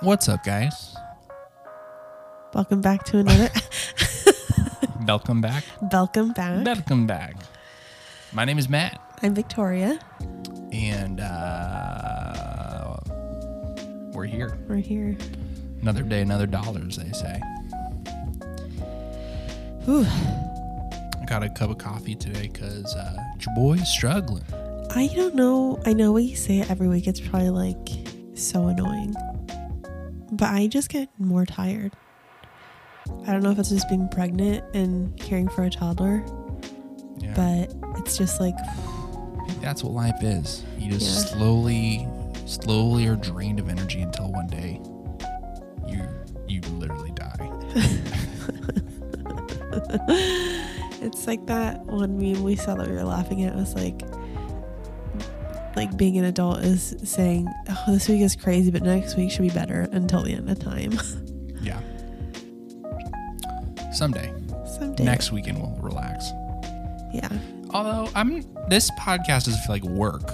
What's up, guys? Welcome back to another. Welcome back. Welcome back. Welcome back. My name is Matt, I'm Victoria. and uh, we're here. We're here. Another day, another dollar, as they say. Whew. I got a cup of coffee today because uh, your boy's struggling. I don't know. I know we say it every week. It's probably like so annoying. But I just get more tired. I don't know if it's just being pregnant and caring for a toddler, Yeah, but it's just like. That's what life is. You just Yeah. slowly, slowly are drained of energy until one day you you literally die. it's like that one meme we saw that we were laughing at. It was like, like being an adult is saying, "Oh, this week is crazy, but next week should be better until the end of time." Yeah. Someday, Someday. next weekend we'll relax. Yeah. Although I'm this podcast doesn't feel like work.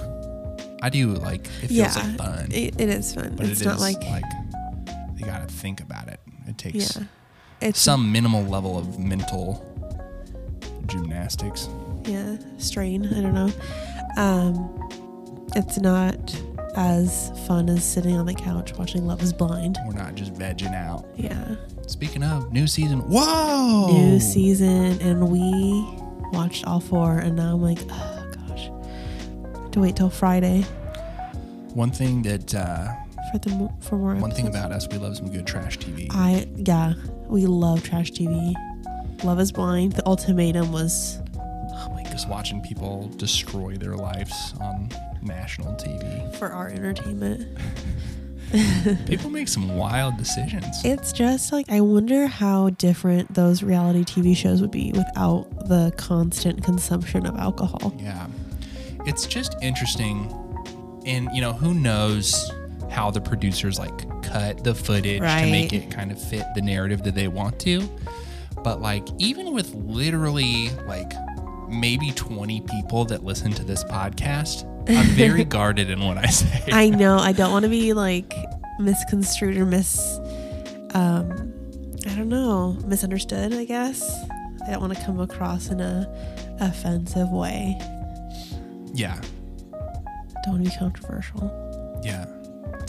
I do like it feels Yeah. like fun, It, it is fun. but it's it not is like, like you gotta think about it. It takes yeah. It's some minimal level of mental gymnastics. yeah strain. I don't know. Um, it's not as fun as sitting on the couch watching Love Is Blind. We're not just vegging out. Yeah. Speaking of new season, whoa! New season, and we watched all four, and now I'm like, oh gosh, to wait till Friday One thing that uh, for the mo- for more. one thing about us, we love some good trash TV. I yeah, we love trash TV. Love Is Blind. The ultimatum was, oh my god, Just watching people destroy their lives on national TV. for our entertainment. People make some wild decisions. It's just like I wonder how different those reality TV shows would be without the constant consumption of alcohol. Yeah. It's just interesting. And, you know, who knows how the producers like cut the footage to make it kind of fit the narrative that they want to. But, like, even with literally like maybe 20 people that listen to this podcast, I'm very guarded in what I say. I know I don't want to be like misconstrued or mis, um, I don't know, misunderstood. I guess I don't want to come across in a offensive way. yeah. Don't want to be controversial. Yeah.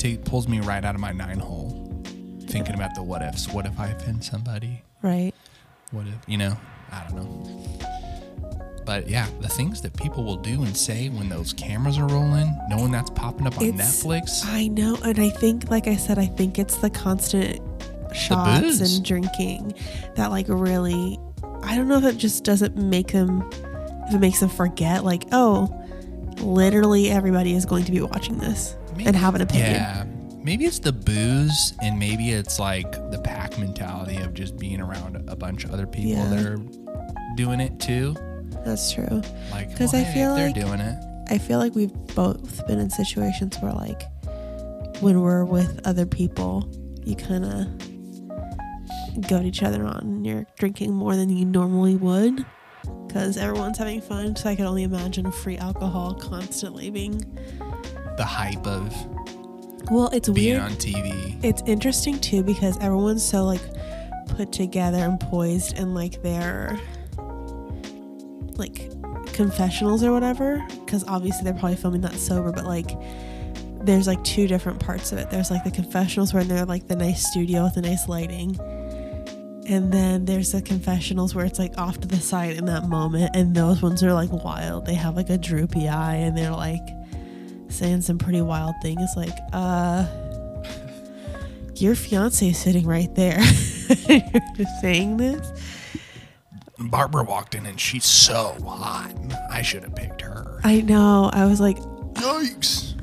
It pulls me right out of my nine hole thinking about the what ifs. What if I offend somebody? Right? What if, you know, I don't know. But yeah, the things that people will do and say when those cameras are rolling, knowing that's popping up on It's- Netflix. I know, and I think, like I said, I think it's the constant shots booze. and drinking that, like, really. I don't know if it just doesn't make them, if it makes them forget, like, oh, literally everybody is going to be watching this and have an opinion. Yeah. Maybe it's the booze and maybe it's like the pack mentality of just being around a bunch of other people Yeah. that are doing it too. That's true. Like, 'Cause well, I hey, feel they're like- doing it. I feel like we've both been in situations where, like, when we're with other people, you kind of go goad each other on and you're drinking more than you normally would because everyone's having fun. So I could only imagine free alcohol constantly being. The hype of Well, it's being weird. on TV. It's interesting too because everyone's so, like, put together and poised and like, their, like, confessionals or whatever because obviously they're probably filming that sober but like there's like two different parts of it. There's like the confessionals where they're like the nice studio with the nice lighting and then there's the confessionals where it's like off to the side in that moment and those ones are like wild. They have like a droopy eye and they're like saying some pretty wild things like uh your fiance sitting right there. You're just saying this Barbara walked in and she's so hot. I should have picked her. i know i was like Yikes.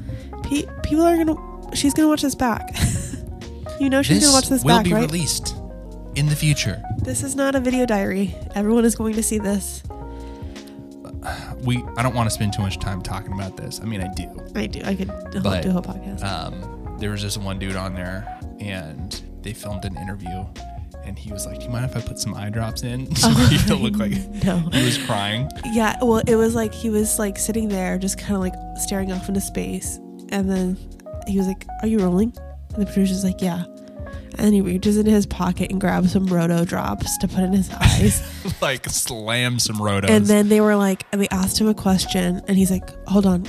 Pe- people are gonna. She's gonna watch this back. you know she's this gonna watch this will back, be right? released in the future. This is not a video diary. Everyone is going to see this. We I don't want to spend too much time talking about this. I mean, I do. I do. I could do a whole podcast. Um, there was just one dude on there, and they filmed an interview, and he was like, "Do you mind if I put some eye drops in so Oh, you don't look like no. he was crying?" Yeah. Well, it was like he was like sitting there, just kind of like staring off into space, and then he was like, "Are you rolling?" And the producer's like, yeah. And he reaches into his pocket and grabs some Rohto drops to put in his eyes. like slam some Rohtos. and then they were like, and they asked him a question, and he's like, hold on.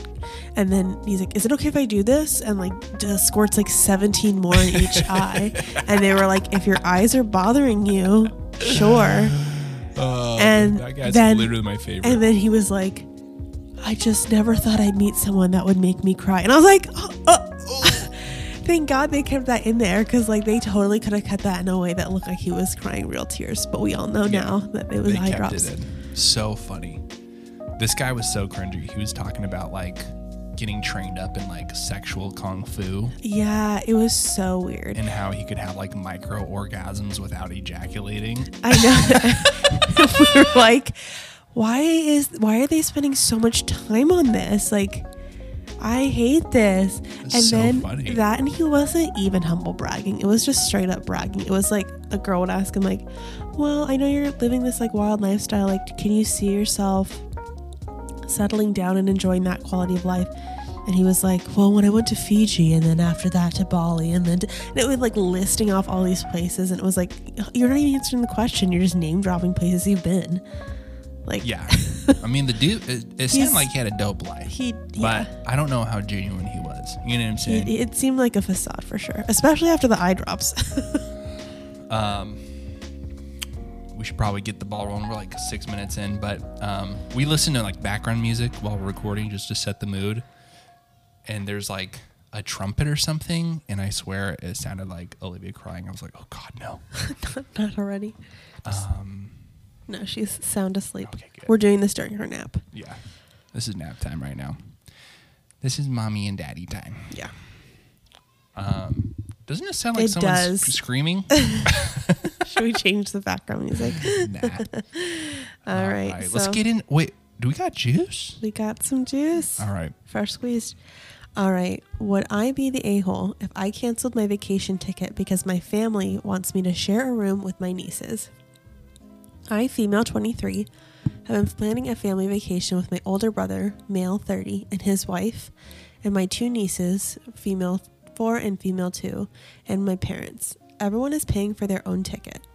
And then he's like, is it okay if I do this? And like, squirts like 17 more in each eye. And they were like, if your eyes are bothering you, sure. Oh, and that guy's then- literally my favorite. And then he was like, I just never thought I'd meet someone that would make me cry. And I was like, oh, oh. Thank God they kept that in there because like they totally could have cut that in a way that looked like he was crying real tears. But we all know now that it was they eye kept drops. So funny. This guy was so cringy. He was talking about like getting trained up in like sexual kung fu Yeah, it was so weird. and how he could have like micro orgasms without ejaculating. I know. we were like, why is why are they spending so much time on this? Like, I hate this. And so then funny. that, and he wasn't even humble bragging. It was just straight up bragging. It was like a girl would ask him, like, "Well, I know you're living this like wild lifestyle. Like, can you see yourself settling down and enjoying that quality of life?" And he was like, "Well, when I went to Fiji, and then after that to Bali, and then and it was like listing off all these places, and it was like, you're not even answering the question. You're just name dropping places you've been. Like, Yeah. I mean, the dude, it, it sounded like he had a dope life, he, but yeah, I don't know how genuine he was. You know what I'm saying? it, it seemed like a facade for sure, especially after the eye drops. um, we should probably get the ball rolling. We're like six minutes in, but um, we listen to like background music while we're recording just to set the mood. And there's like a trumpet or something, and I swear it sounded like Olivia crying. I was like, oh God, no. not already. Um, No, she's sound asleep. Okay, good. We're doing this during her nap. yeah, this is nap time right now. This is mommy and daddy time. Yeah. Um, doesn't it sound like It someone's does. screaming? Should we change the background music? nah. All right. Let's get in. Wait, do we got juice? We got some juice. All right. Fresh squeezed. All right. Would I be the a hole if I canceled my vacation ticket because my family wants me to share a room with my nieces? I, female 23, have been planning a family vacation with my older brother, male 30, and his wife, and my two nieces, female 4 and female 2, and my parents. Everyone is paying for their own ticket.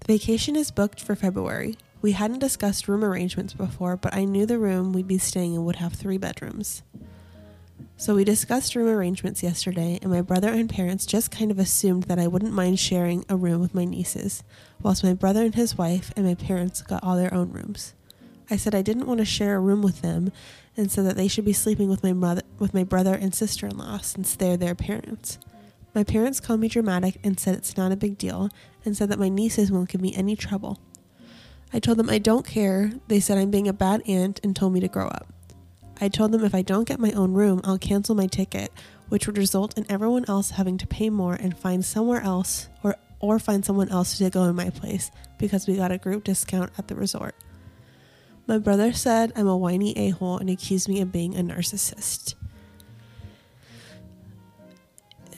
The vacation is booked for February. We hadn't discussed room arrangements before, but I knew the room we'd be staying in would have three bedrooms. So we discussed room arrangements yesterday, and my brother and parents just kind of assumed that I wouldn't mind sharing a room with my nieces, whilst my brother and his wife and my parents got all their own rooms. I said I didn't want to share a room with them, and said that they should be sleeping with my mother, with my brother and sister-in-law, since they're their parents. My parents called me dramatic and said it's not a big deal, and said that my nieces won't give me any trouble. I told them I don't care. They said I'm being a bad aunt and told me to grow up. I told them if I don't get my own room, I'll cancel my ticket, which would result in everyone else having to pay more and find somewhere else or or find someone else to go in my place because we got a group discount at the resort. My brother said I'm a whiny a-hole and accused me of being a narcissist.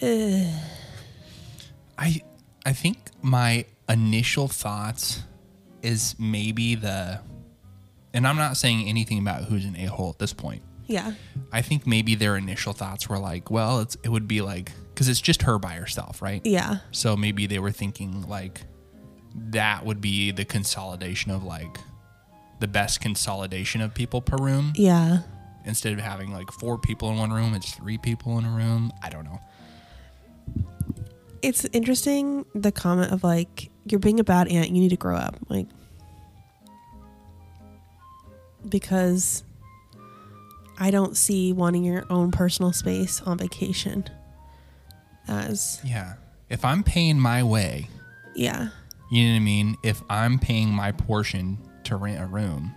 Ugh. I I think my initial thoughts is maybe the and I'm not saying anything about who's an a-hole at this point. yeah. I think maybe their initial thoughts were like, well, it's it would be like cuz it's just her by herself, right? Yeah. So maybe they were thinking like that would be the consolidation of like the best consolidation of people per room Yeah. instead of having like four people in one room, it's three people in a room. I don't know. It's interesting the comment of like you're being a bad aunt, you need to grow up. Like because I don't see wanting your own personal space on vacation as Yeah. If I'm paying my way, yeah. You know what I mean? If I'm paying my portion to rent a room,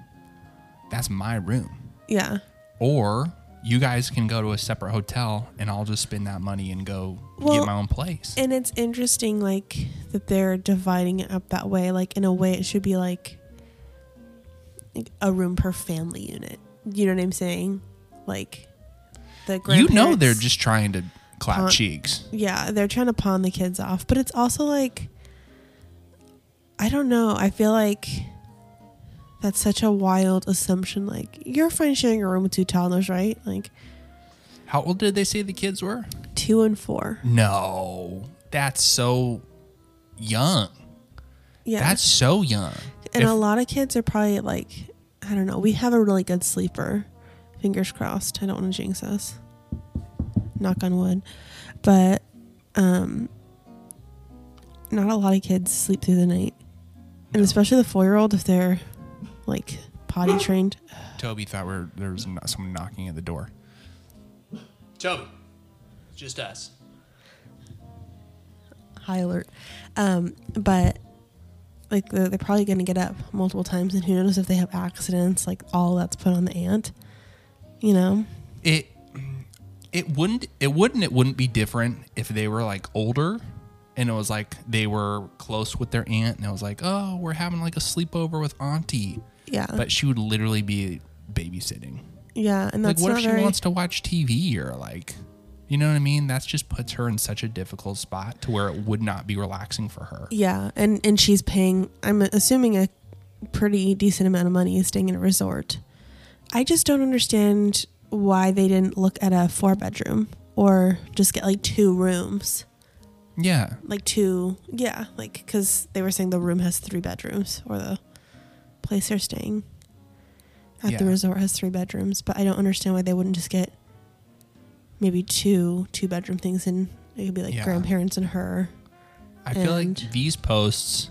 that's my room. Yeah. Or you guys can go to a separate hotel and I'll just spend that money and go Well, get my own place. And it's interesting like that they're dividing it up that way. Like in a way it should be like like a room per family unit. You know what I'm saying? Like the you know they're just trying to clap Pawn- cheeks. yeah, they're trying to pawn the kids off, but it's also like I don't know. I feel like that's such a wild assumption. Like you're fine sharing a room with two toddlers, right? Like How old did they say the kids were? Two and four. No, that's so young. Yeah. That's so young. And If- a lot of kids are probably like, I don't know. We have a really good sleeper. Fingers crossed. I don't want to jinx us. Knock on wood. But um not a lot of kids sleep through the night. And especially the four year old if they're like potty trained. Toby thought we were, there was someone knocking at the door. Toby, just us. high alert. Um, but like they're, they're probably going to get up multiple times, and who knows if they have accidents? Like all that's put on the aunt, you know? It it wouldn't it wouldn't it wouldn't be different if they were like older and it was like they were close with their aunt and it was like oh we're having like a sleepover with auntie Yeah, but she would literally be babysitting yeah, and like that's what not if she very. wants to watch tv or like you know what i mean that's just puts her in such a difficult spot to where it would not be relaxing for her yeah, and and she's paying. I'm assuming a pretty decent amount of money staying in a resort. I just don't understand why they didn't look at a four bedroom or just get like two rooms. yeah like two yeah like because they were saying the room has three bedrooms or the place they're staying at the resort has three bedrooms but i don't understand why they wouldn't just get maybe two two bedroom things and it could be like Yeah. grandparents and her I feel like these posts,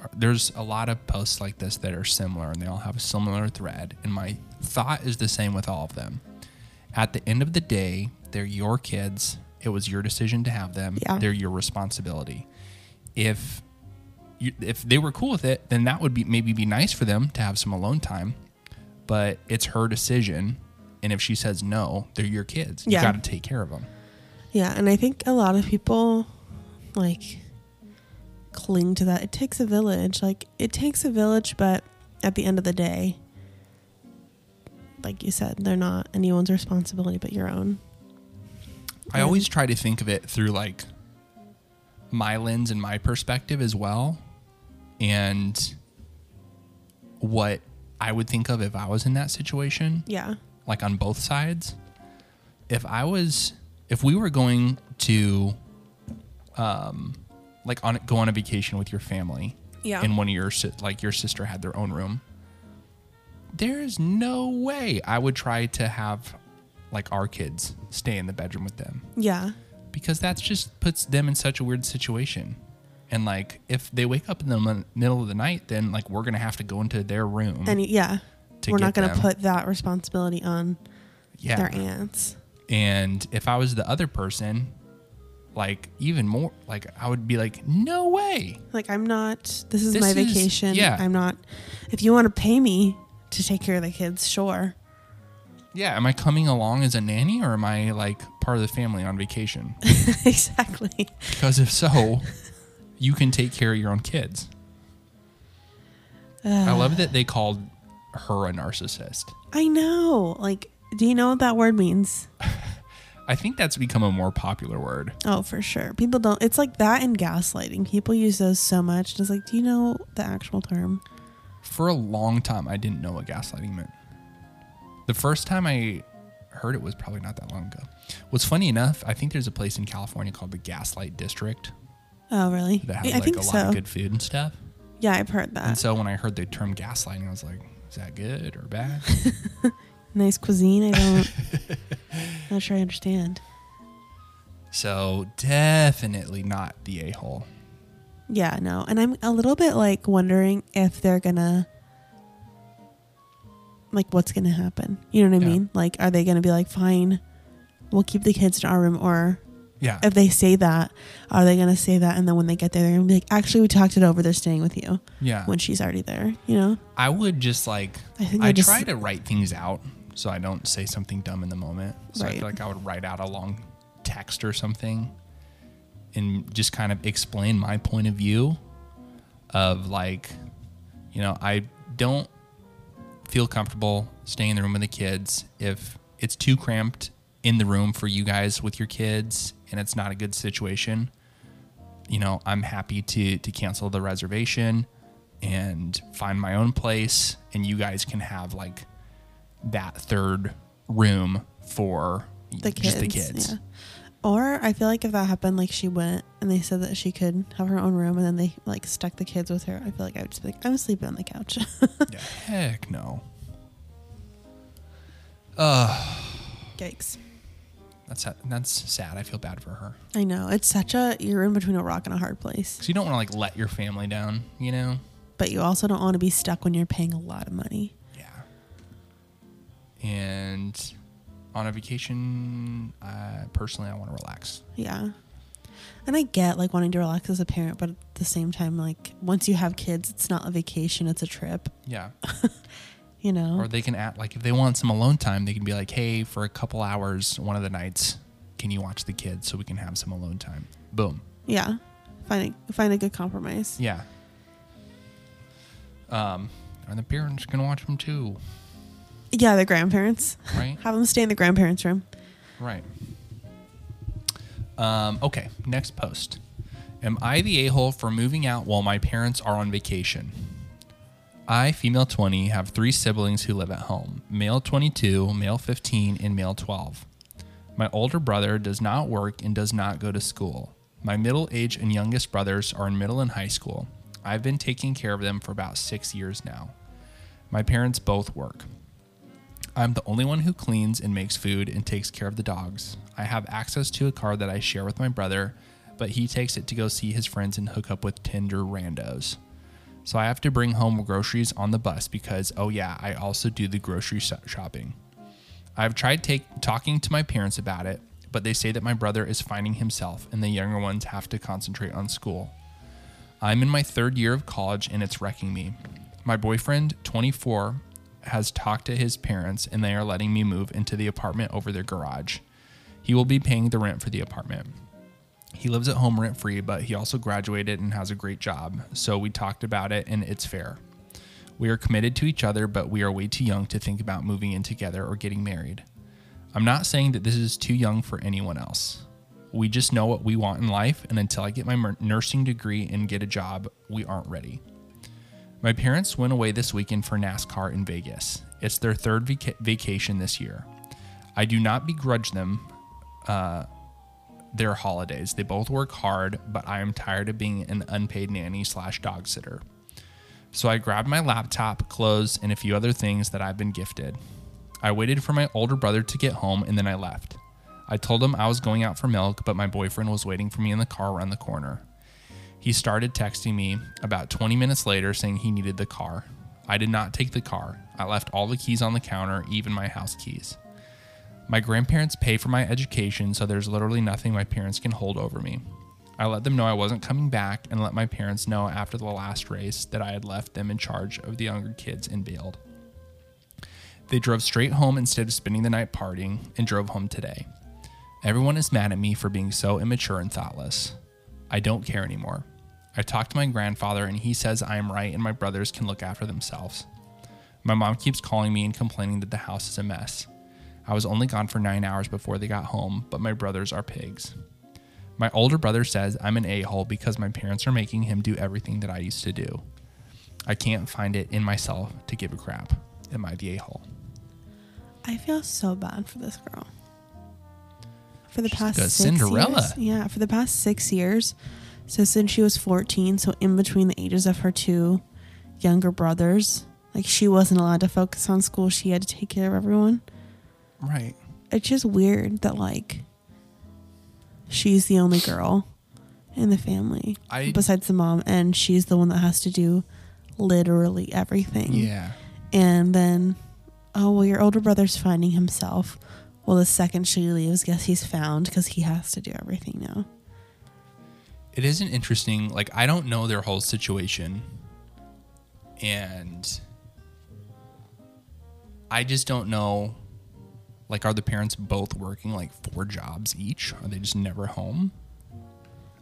are- there's a lot of posts like this that are similar and they all have a similar thread. And my thought is the same with all of them. At the end of the day, they're your kids. It was your decision to have them. Yeah. They're your responsibility. If you, if they were cool with it, then that would be maybe be nice for them to have some alone time. But it's her decision, and if she says no, they're your kids. You got to take care of them. yeah and i think a lot of people like cling to that it takes a village like it takes a village but at the end of the day like you said they're not anyone's responsibility but your own I always try to think of it through like my lens and my perspective as well. And what I would think of if I was in that situation, yeah like on both sides. If I was, if we were going to, um, like on go on a vacation with your family, Yeah. and one of your si- like your sister had their own room, there is no way I would try to have like our kids stay in the bedroom with them yeah because that's just puts them in such a weird situation. And like if they wake up in the middle of the night, then like we're gonna have to go into their room. and yeah to we're not going to put that responsibility on yeah. their aunts And if I was the other person, like even more, like I would be like, no way. like i'm not this is This my is- vacation yeah. i'm not if you want to pay me to take care of the kids sure Yeah, am I coming along as a nanny or am I like part of the family on vacation? exactly Because if so, you can take care of your own kids. I love that they called her a narcissist. i know like do you know what that word means I think that's become a more popular word. oh for sure people don't it's like that and gaslighting people use those so much it's like do you know the actual term For a long time, I didn't know what gaslighting meant. The first time I heard it was probably not that long ago. What's funny enough, I think there's a place in California called the Gaslight District oh really that has i like think a lot so of good food and stuff. yeah i've heard that. And that so when I heard the term gaslighting, I was like, is that good or bad? nice cuisine i don't not sure i understand so definitely not the a hole. Yeah, no. And I'm a little bit like wondering if they're gonna like what's gonna happen. You know what I Yeah. mean? Like are they gonna be like, fine, we'll keep the kids in our room or Yeah. if they say that, are they gonna say that and then when they get there they're gonna be like, actually we talked it over, they're staying with you Yeah. when she's already there, you know? I would just like I think I I just- try to write things out so I don't say something dumb in the moment. So I Right. feel like I would write out a long text or something and just kind of explain my point of view of like, you know, I don't feel comfortable staying in the room with the kids if it's too cramped in the room for you guys with your kids and it's not a good situation you know i'm happy to to cancel the reservation and find my own place and you guys can have like that third room for the kids. Just the kids. Yeah. Or I feel like if that happened, like she went and they said that she could have her own room, and then they like stuck the kids with her. I feel like I would just be like, I'm sleeping on the couch. Yeah, heck no. Uh, Yikes! That's that's sad. I feel bad for her. I know it's such a you're in between a rock and a hard place, Cause you don't want to like let your family down, you know? but you also don't want to be stuck when you're paying a lot of money. Yeah. And on a vacation, uh, personally, I want to relax. Yeah. And I get like wanting to relax as a parent, but at the same time, like once you have kids, it's not a vacation, it's a trip, Yeah. you know? Or they can act like if they want some alone time, they can be like, hey, for a couple hours, one of the nights, can you watch the kids so we can have some alone time? Boom. yeah. Find a, find a good compromise. Yeah. Um, and the parents can watch them too, Yeah, the grandparents. right? Have them stay in the grandparents' room. Right. Um, okay, next post. Am I the a hole for moving out while my parents are on vacation? I, female 20, have three siblings who live at home male 22, male 15, and male 12. My older brother does not work and does not go to school. My middle age and youngest brothers are in middle and high school. I've been taking care of them for about six years now. My parents both work. I'm the only one who cleans and makes food and takes care of the dogs. I have access to a car that I share with my brother, but he takes it to go see his friends and hook up with Tinder randos. So I have to bring home groceries on the bus because, oh yeah, I also do the grocery shopping. I've tried take, talking to my parents about it, but they say that my brother is finding himself and the younger ones have to concentrate on school. I'm in my third year of college and it's wrecking me. My boyfriend, 24, has talked to his parents and they are letting me move into the apartment over their garage. He will be paying the rent for the apartment. He lives at home rent free, but he also graduated and has a great job. So we talked about it and it's fair. We are committed to each other, but we are way too young to think about moving in together or getting married. I'm not saying that this is too young for anyone else. We just know what we want in life, and until I get my nursing degree and get a job, we aren't ready. My parents went away this weekend for NASCAR in Vegas. It's their third vaca- vacation this year. I do not begrudge them uh, their holidays. They both work hard, but I am tired of being an unpaid nanny slash dog sitter. So I grabbed my laptop, clothes, and a few other things that I've been gifted. I waited for my older brother to get home and then I left. I told him I was going out for milk, but my boyfriend was waiting for me in the car around the corner. He started texting me about 20 minutes later saying he needed the car. I did not take the car. I left all the keys on the counter, even my house keys. My grandparents pay for my education, so there's literally nothing my parents can hold over me. I let them know I wasn't coming back and let my parents know after the last race that I had left them in charge of the younger kids and bailed. They drove straight home instead of spending the night partying and drove home today. Everyone is mad at me for being so immature and thoughtless. I don't care anymore. I talked to my grandfather and he says I am right and my brothers can look after themselves. My mom keeps calling me and complaining that the house is a mess. I was only gone for nine hours before they got home, but my brothers are pigs. My older brother says I'm an a hole because my parents are making him do everything that I used to do. I can't find it in myself to give a crap. Am I the a hole? I feel so bad for this girl. For the She's past six Cinderella. years, yeah, for the past six years. So since she was fourteen, so in between the ages of her two younger brothers, like she wasn't allowed to focus on school. She had to take care of everyone. Right. It's just weird that like she's the only girl in the family I besides the mom, and she's the one that has to do literally everything. yeah. And then, oh, well, your older brother's finding himself. Well, the second she leaves, guess he's found because he has to do everything now. It isn't interesting. Like I don't know their whole situation, and I just don't know. Like, are the parents both working like four jobs each? Are they just never home?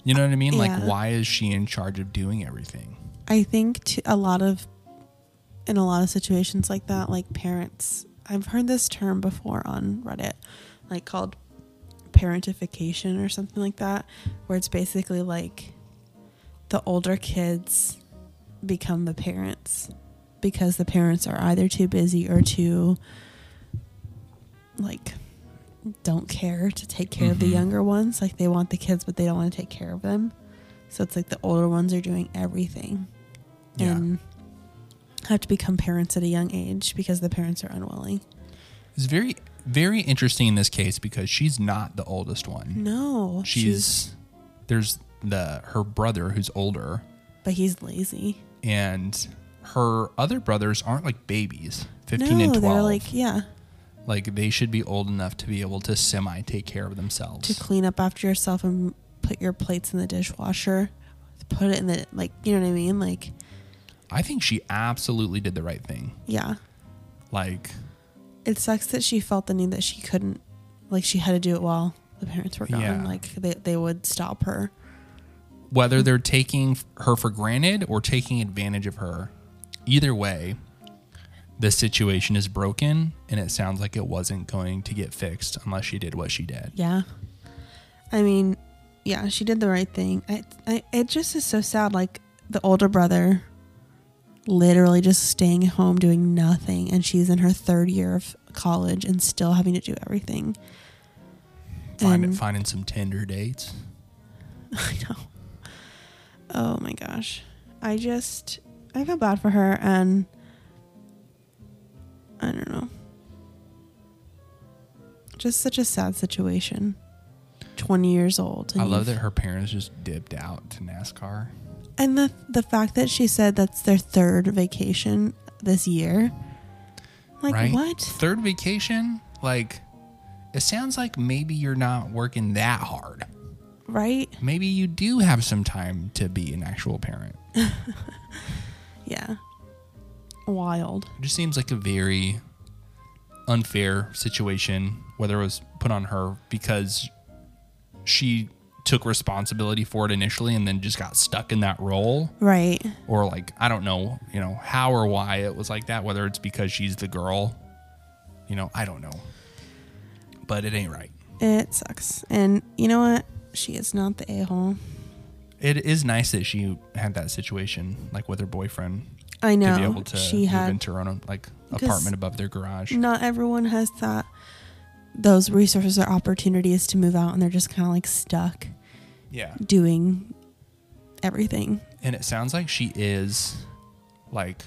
You know what I mean? Like, why is she in charge of doing everything? I think to a lot of, in a lot of situations like that, like parents, I've heard this term before on Reddit, like called parentification or something like that, where it's basically like the older kids become the parents because the parents are either too busy or too like don't care to take care of the Mhm. younger ones. Like they want the kids, but they don't want to take care of them. So it's like the older ones are doing everything Yeah. and have to become parents at a young age because the parents are unwilling. It's very, very interesting in this case because she's not the oldest one. No, She's, there's the her brother who's older, but he's lazy. and her other brothers aren't like babies, fifteen no, and twelve. they're like yeah, like they should be old enough to be able to semi take care of themselves. to clean up after yourself and put your plates in the dishwasher, put it in the like you know what I mean? Like I think she absolutely did the right thing. yeah, Like, it sucks that she felt the need that she couldn't like she had to do it while the parents were gone. Yeah. Like they they would stop her. whether they're taking her for granted or taking advantage of her, either way, the situation is broken and it sounds like it wasn't going to get fixed unless she did what she did. Yeah. I mean, yeah, she did the right thing. I, I it just is so sad like the older brother literally just staying home doing nothing and she's in her third year of college and still having to do everything. Find, And- finding some Tinder dates. I know. Oh my gosh. I just I feel bad for her and I don't know. Just such a sad situation. 20 years old. I love that her parents just dipped out to NASCAR. And the the fact that she said that's their third vacation this year. Like right? what? Third vacation? Like, it sounds like maybe you're not working that hard. Right? Maybe you do have some time to be an actual parent. Yeah. Wild. It just seems like a very unfair situation, whether it was put on her because she took responsibility for it initially and then just got stuck in that role, Right. or like, I don't know, you know, how or why it was like that, whether it's because she's the girl, you know, I don't know. But it ain't right. It sucks. And you know what? She is not the a hole. It is nice that she had that situation, like with her boyfriend, I know. to be able to she move had into her own like apartment above their garage. not everyone has that those resources or opportunities to move out and they're just kind of like stuck Yeah. doing everything. And it sounds like she is like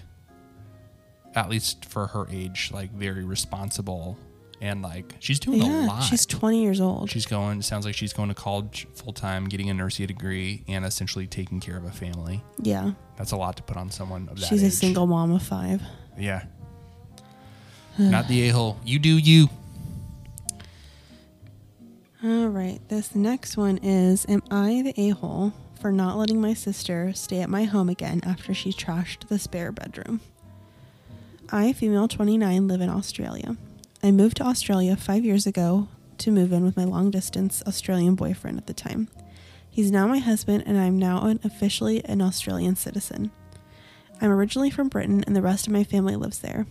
at least for her age, like very responsible and like she's doing a lot. she's 20 years old. she's going sounds like she's going to college full time, getting a nursing degree and essentially taking care of a family. yeah. That's a lot to put on someone of that She's a single mom of 5. Yeah. Not the a hole. You do you. All right, this next one is Am I the a hole for not letting my sister stay at my home again after she trashed the spare bedroom? I, female 29, live in Australia. I moved to Australia five years ago to move in with my long distance Australian boyfriend at the time. He's now my husband, and I'm now an, officially an Australian citizen. I'm originally from Britain, and the rest of my family lives there.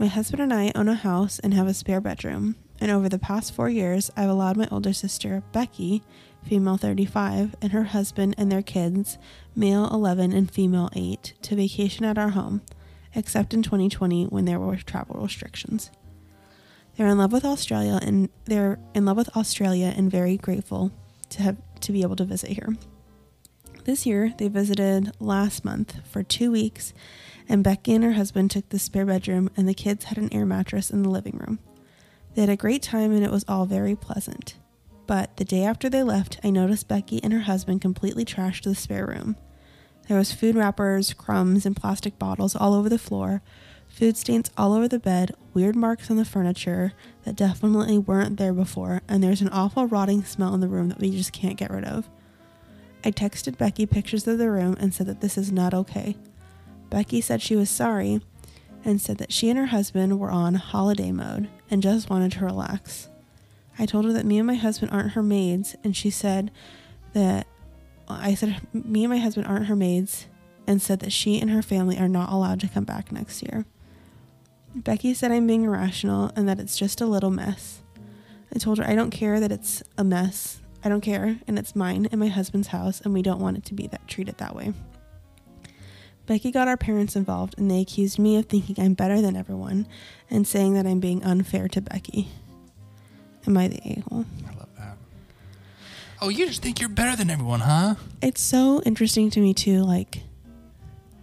My husband and I own a house and have a spare bedroom, and over the past four years, I've allowed my older sister, Becky, female 35, and her husband and their kids, male 11 and female 8, to vacation at our home, except in 2020 when there were travel restrictions. They're in love with Australia and they're in love with Australia and very grateful to have to be able to visit here. This year, they visited last month for two weeks, and Becky and her husband took the spare bedroom, and the kids had an air mattress in the living room. They had a great time, and it was all very pleasant. But the day after they left, I noticed Becky and her husband completely trashed the spare room. There was food wrappers, crumbs, and plastic bottles all over the floor, food stains all over the bed, weird marks on the furniture that definitely weren't there before, and there's an awful rotting smell in the room that we just can't get rid of. I texted Becky pictures of the room and said that this is not okay. Becky said she was sorry and said that she and her husband were on holiday mode and just wanted to relax. I told her that me and my husband aren't her maids, and she said that I said me and my husband aren't her maids and said that she and her family are not allowed to come back next year. Becky said I'm being irrational and that it's just a little mess. I told her I don't care that it's a mess. I don't care, and it's mine and my husband's house, and we don't want it to be that treated that way. Becky got our parents involved, and they accused me of thinking I'm better than everyone and saying that I'm being unfair to Becky. Am I the a hole? I love that. Oh, you just think you're better than everyone, huh? It's so interesting to me too, like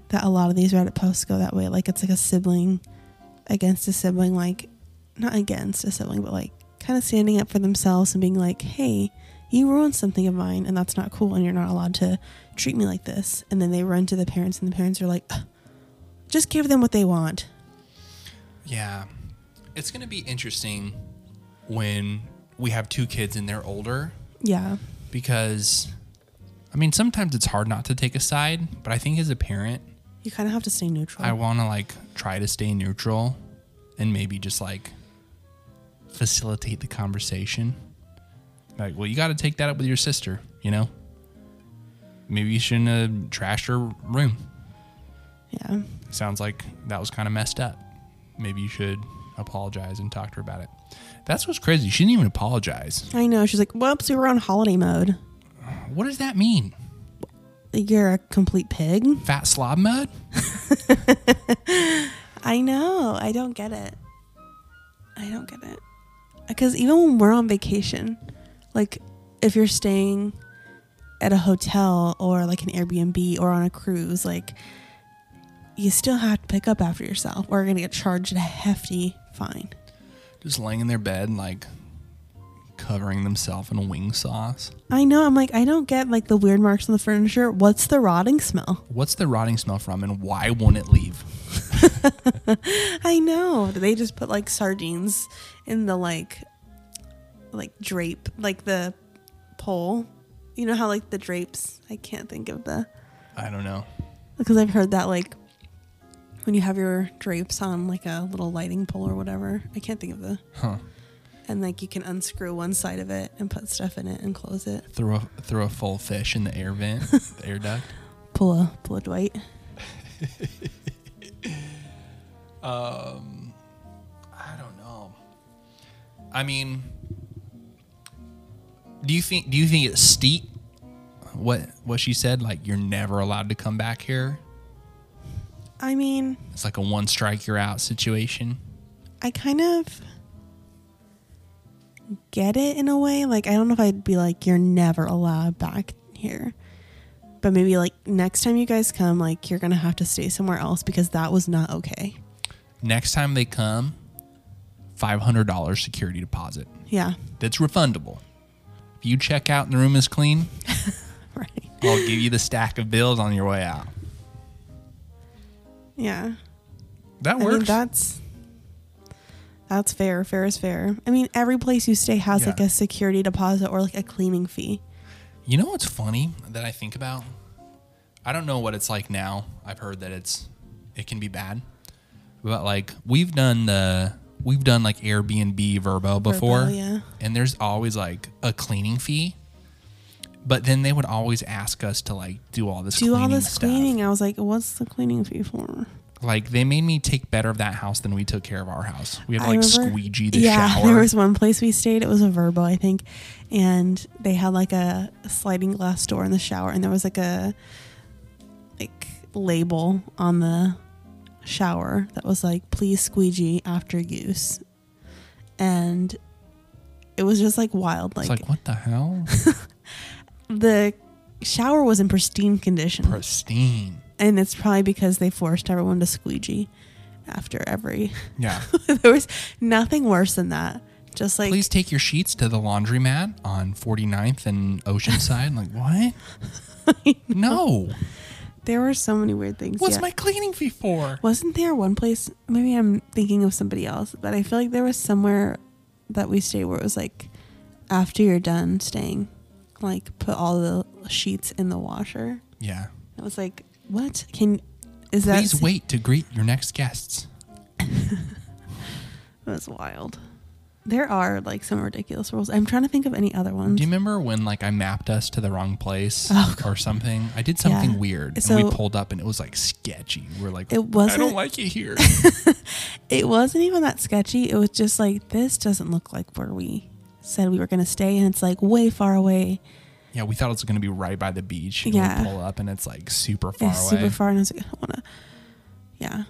that a lot of these Reddit posts go that way. Like it's like a sibling against a sibling, like not against a sibling, but like kind of standing up for themselves and being like, "Hey, you ruined something of mine, and that's not cool, and you're not allowed to treat me like this." And then they run to the parents, and the parents are like, "Ugh, "Just give them what they want." Yeah. It's going to be interesting when we have two kids and they're older Yeah, because, I mean, sometimes it's hard not to take a side, but I think as a parent, you kind of have to stay neutral. I want to like try to stay neutral and maybe just like facilitate the conversation. Like, well, you got to take that up with your sister, you know? Maybe you shouldn't have trashed her room. yeah, Sounds like that was kind of messed up. Maybe you should apologize and talk to her about it. That's what's crazy. She didn't even apologize. I know. She's like, "Whoops, we were on holiday mode." What does that mean? You're a complete pig. Fat slob mode? I know. I don't get it. I don't get it. Because even when we're on vacation, like if you're staying at a hotel or like an Airbnb or on a cruise, like you still have to pick up after yourself or you're going to get charged a hefty fine. Just laying in their bed, like covering themselves in wing sauce. I know. I'm like, I don't get like the weird marks on the furniture. What's the rotting smell? What's the rotting smell from and why won't it leave? I know. Do They just put like sardines in the like like drape, like the pole. You know how like the drapes, I can't think of the I don't know. because I've heard that like when you have your drapes on like a little lighting pole or whatever. I can't think of the Huh. And like you can unscrew one side of it and put stuff in it and close it. Throw a, throw a full fish in the air vent, the air duct. Pull a pull a Dwight. Um, I don't know. I mean, do you think do you think it's steep? What what she said? Like you're never allowed to come back here. I mean, It's like a one strike you're out situation. I kind of get it in a way. Like, I don't know if I'd be like, you're never allowed back here. But maybe like next time you guys come, like, you're going to have to stay somewhere else because that was not okay. Next time they come, five hundred dollars security deposit. Yeah. That's refundable. If you check out and the room is clean, Right. I'll give you the stack of bills on your way out. Yeah. That I mean, works. that's. That's fair. Fair is fair. I mean, every place you stay has like a security deposit or like a cleaning fee. You know what's funny that I think about? I don't know what it's like now. I've heard that it's it can be bad. But like we've done the we've done like Airbnb Vrbo before. Vrbo, yeah. And there's always like a cleaning fee. But then they would always ask us to like do all this Do all this stuff. cleaning. I was like, what's the cleaning fee for? Like they made me take better of that house than we took care of our house. We had to I like remember- squeegee the yeah, shower. there was one place we stayed. It was a Vrbo, I think, and they had like a, sliding glass door in the shower, and there was like a like label on the shower that was like "Please squeegee after use," and it was just like wild. it's Like, like what the hell? the shower was in pristine condition, Pristine. And it's probably because they forced everyone to squeegee after every. Yeah. there was nothing worse than that. Just like Please take your sheets to the laundromat on 49th and Oceanside. like, what? No. There were so many weird things. What's yeah. my cleaning fee for? Wasn't there one place? Maybe I'm thinking of somebody else, but I feel like there was somewhere that we stayed where it was like after you're done staying, like put all the sheets in the washer. Yeah. It was like, what can? Is that? Please wait to greet your next guests. It was wild. There are like some ridiculous rules. I'm trying to think of any other ones. Do you remember when like I mapped us to the wrong place Oh, or something? I did something Yeah. weird and So- we pulled up and it was like sketchy. We're like, It wasn't- I don't like it here. It wasn't even that sketchy. It was just like this doesn't look like where we said we were going to stay, and it's like way far away. Yeah, we thought it was going to be right by the beach. And Yeah. We pull up and it's like super far it's away. super far, and I was like, I don't want to. Yeah.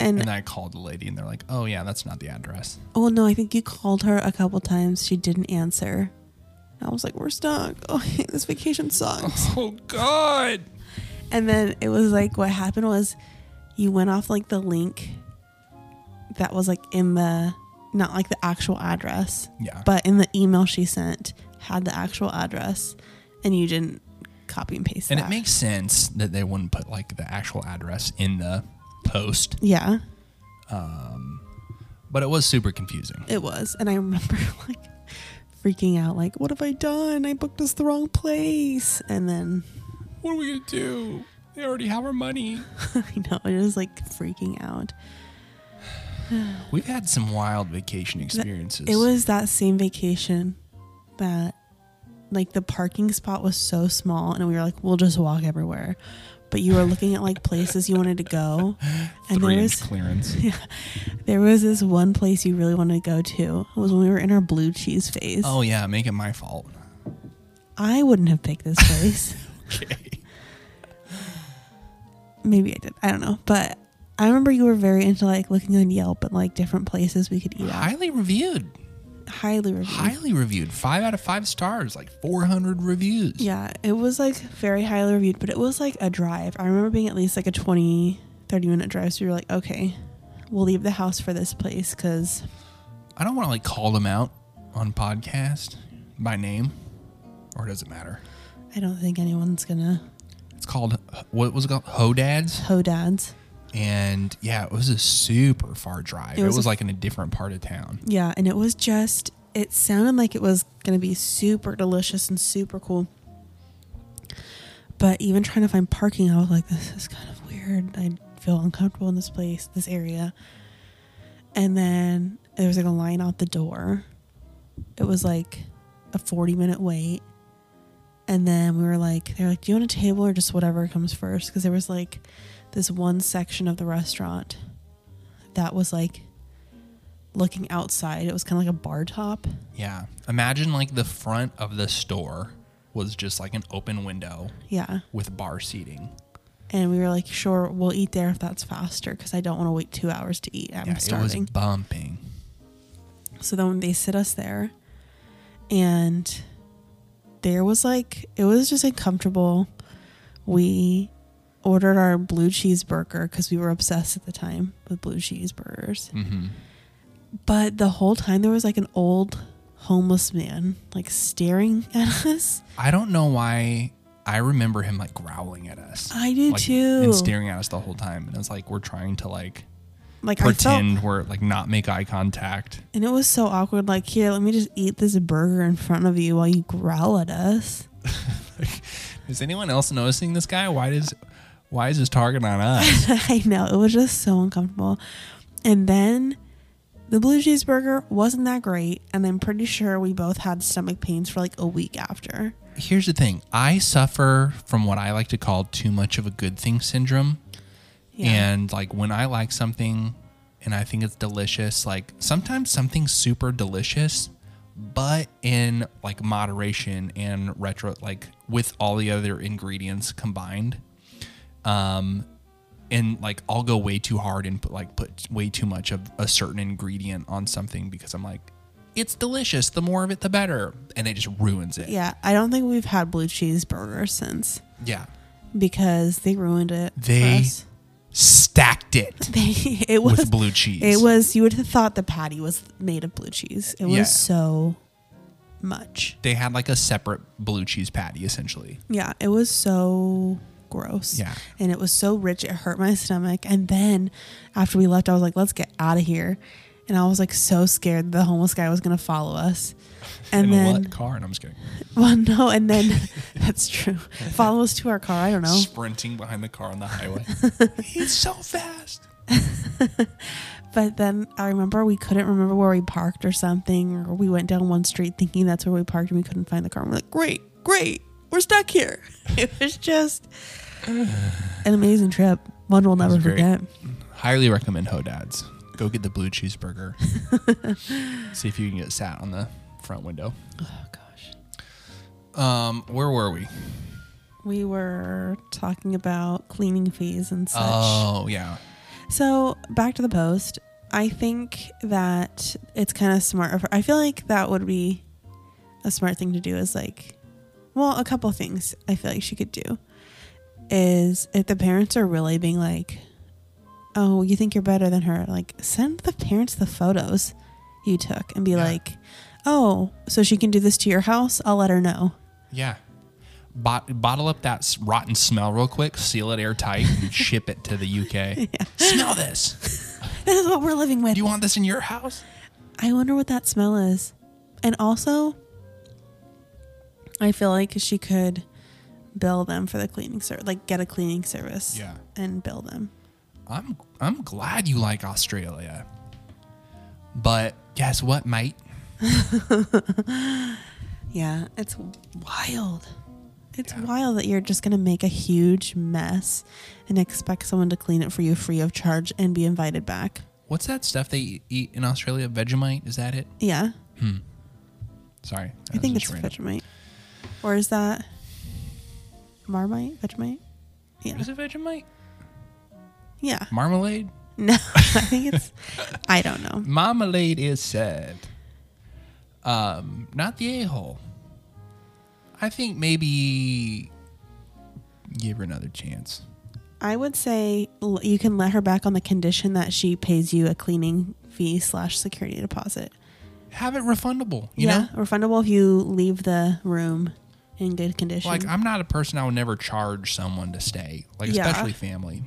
And, And I called the lady, and they're like, "Oh yeah, that's not the address." oh no, I think you called her a couple times. She didn't answer. I was like, we're stuck. Oh, this vacation sucks. Oh God. And then it was like what happened was you went off like the link that was like in the not like the actual address, Yeah. but in the email she sent had the actual address and you didn't copy and paste it. and that. it makes sense that they wouldn't put like the actual address in the post, yeah, um, but it was super confusing. it was. And I remember like freaking out like what have I done? I booked us the wrong place. And then What are we gonna do? They already have our money. I know I was like freaking out. We've had some wild vacation experiences. It was that same vacation that like the parking spot was so small and we were like we'll just walk everywhere. But you were looking at like places you wanted to go and three there was clearance. yeah, there was this one place you really wanted to go to. It was when we were in our blue cheese phase. Oh yeah, make it my fault. I wouldn't have picked this place. Okay. Maybe I did. I don't know. But I remember you were very into like looking on Yelp and like different places we could eat at. Highly reviewed. Highly reviewed. Highly reviewed. Five out of five stars. Like 400 reviews. Yeah, it was like very highly reviewed, but it was like a drive. I remember being at least like a 20, 30 minute drive. So we were like, okay, we'll leave the house for this place because I don't want to like call them out on podcast by name, or does it matter? I don't think anyone's gonna It's called what was it called? Hodads. hoe dads. And yeah, it was a super far drive. It It was was, a- like in a different part of town. Yeah, and it was just, it sounded like it was gonna be super delicious and super cool. But even trying to find parking, I was like, this is kind of weird. I feel uncomfortable in this place, this area. And then there was like a line out the door. It was like a 40 minute wait. And then we were like, they're like, do you want a table or just whatever comes first? Because there was like this one section of the restaurant that was like looking outside. It was kind of like a bar top. Yeah. Imagine like the front of the store was just like an open window Yeah. with bar seating. And we were like, sure, we'll eat there if that's faster because I don't want to wait two hours to eat. I'm yeah, it starving. was bumping. So then they sit us there, and there was like, it was just uncomfortable. We ordered our blue cheeseburger because we were obsessed at the time with blue cheeseburgers. hmm But the whole time there was like an old homeless man like staring at us. I don't know why I remember him like growling at us. I do like, too. And staring at us the whole time. And it was like we're trying to like Like I felt, pretend we're like not make eye contact. and it was so awkward. Like, here, let me just eat this burger in front of you while you growl at us. Is anyone else noticing this guy? Why does why is this target on us? I know it was just so uncomfortable. And then the blue cheeseburger wasn't that great, and I'm pretty sure we both had stomach pains for like a week after. Here's the thing. I suffer from what I like to call too much of a good thing syndrome. Yeah. And like when I like something and I think it's delicious, like sometimes something's super delicious, but in like moderation and retro like with all the other ingredients combined. Um and like I'll go way too hard and put like put way too much of a certain ingredient on something because I'm like it's delicious. The more of it the better. And it just ruins it. yeah, I don't think we've had blue cheeseburger since Yeah. because they ruined it. They. Stacked it They, it was with blue cheese. It was you would have thought the patty was made of blue cheese. It was Yeah. so much. they had like a separate blue cheese patty essentially. Yeah, it was so gross. Yeah. And it was so rich it hurt my stomach. And then after we left I was like, let's get out of here. And I was like so scared the homeless guy was gonna follow us. And In then what car? And I'm just kidding. well no, and then that's true. Follow us to our car. I don't know. Sprinting behind the car on the highway. He's so fast. But then I remember we couldn't remember where we parked or something, or we went down one street thinking that's where we parked and we couldn't find the car. And we're like, great, great, we're stuck here. It was just an amazing trip. One we'll never great. forget. Highly recommend Hodads. Go get the blue cheeseburger. See if you can get sat on the front window. Oh gosh. Um, where were we? We were talking about cleaning fees and such. Oh yeah. So back to the post. I think that it's kind of smart. I feel like that would be a smart thing to do. Is like, well, a couple things I feel like she could do is if the parents are really being like, "Oh, you think you're better than her," like send the parents the photos you took and be Yeah. like, "Oh, so she can do this to your house? I'll let her know." Yeah. Bot- bottle up that rotten smell real quick, seal it airtight, and ship it to the UK. Smell this. This is what we're living with. Do you want this in your house? I wonder what that smell is. And also, I feel like she could bill them for the cleaning service, like get a cleaning service Yeah. and bill them. I'm I'm glad you like Australia. But guess what, mate? Yeah, it's wild. It's wild that you're just going to make a huge mess and expect someone to clean it for you free of charge and be invited back. What's that stuff they eat in Australia? Vegemite? Is that it? Yeah, hmm. Sorry. I think it's. Vegemite. Or is that Marmite? Vegemite? Yeah. Is it Vegemite? Yeah. Marmalade? No, I think it's, I don't know. Marmalade is said. Um, not the a hole. I think maybe give her another chance. I would say l- you can let her back on the condition that she pays you a cleaning fee slash security deposit. Have it refundable. You yeah, know, refundable if you leave the room in good condition. like I'm not a person I would never charge someone to stay, like Yeah. especially family.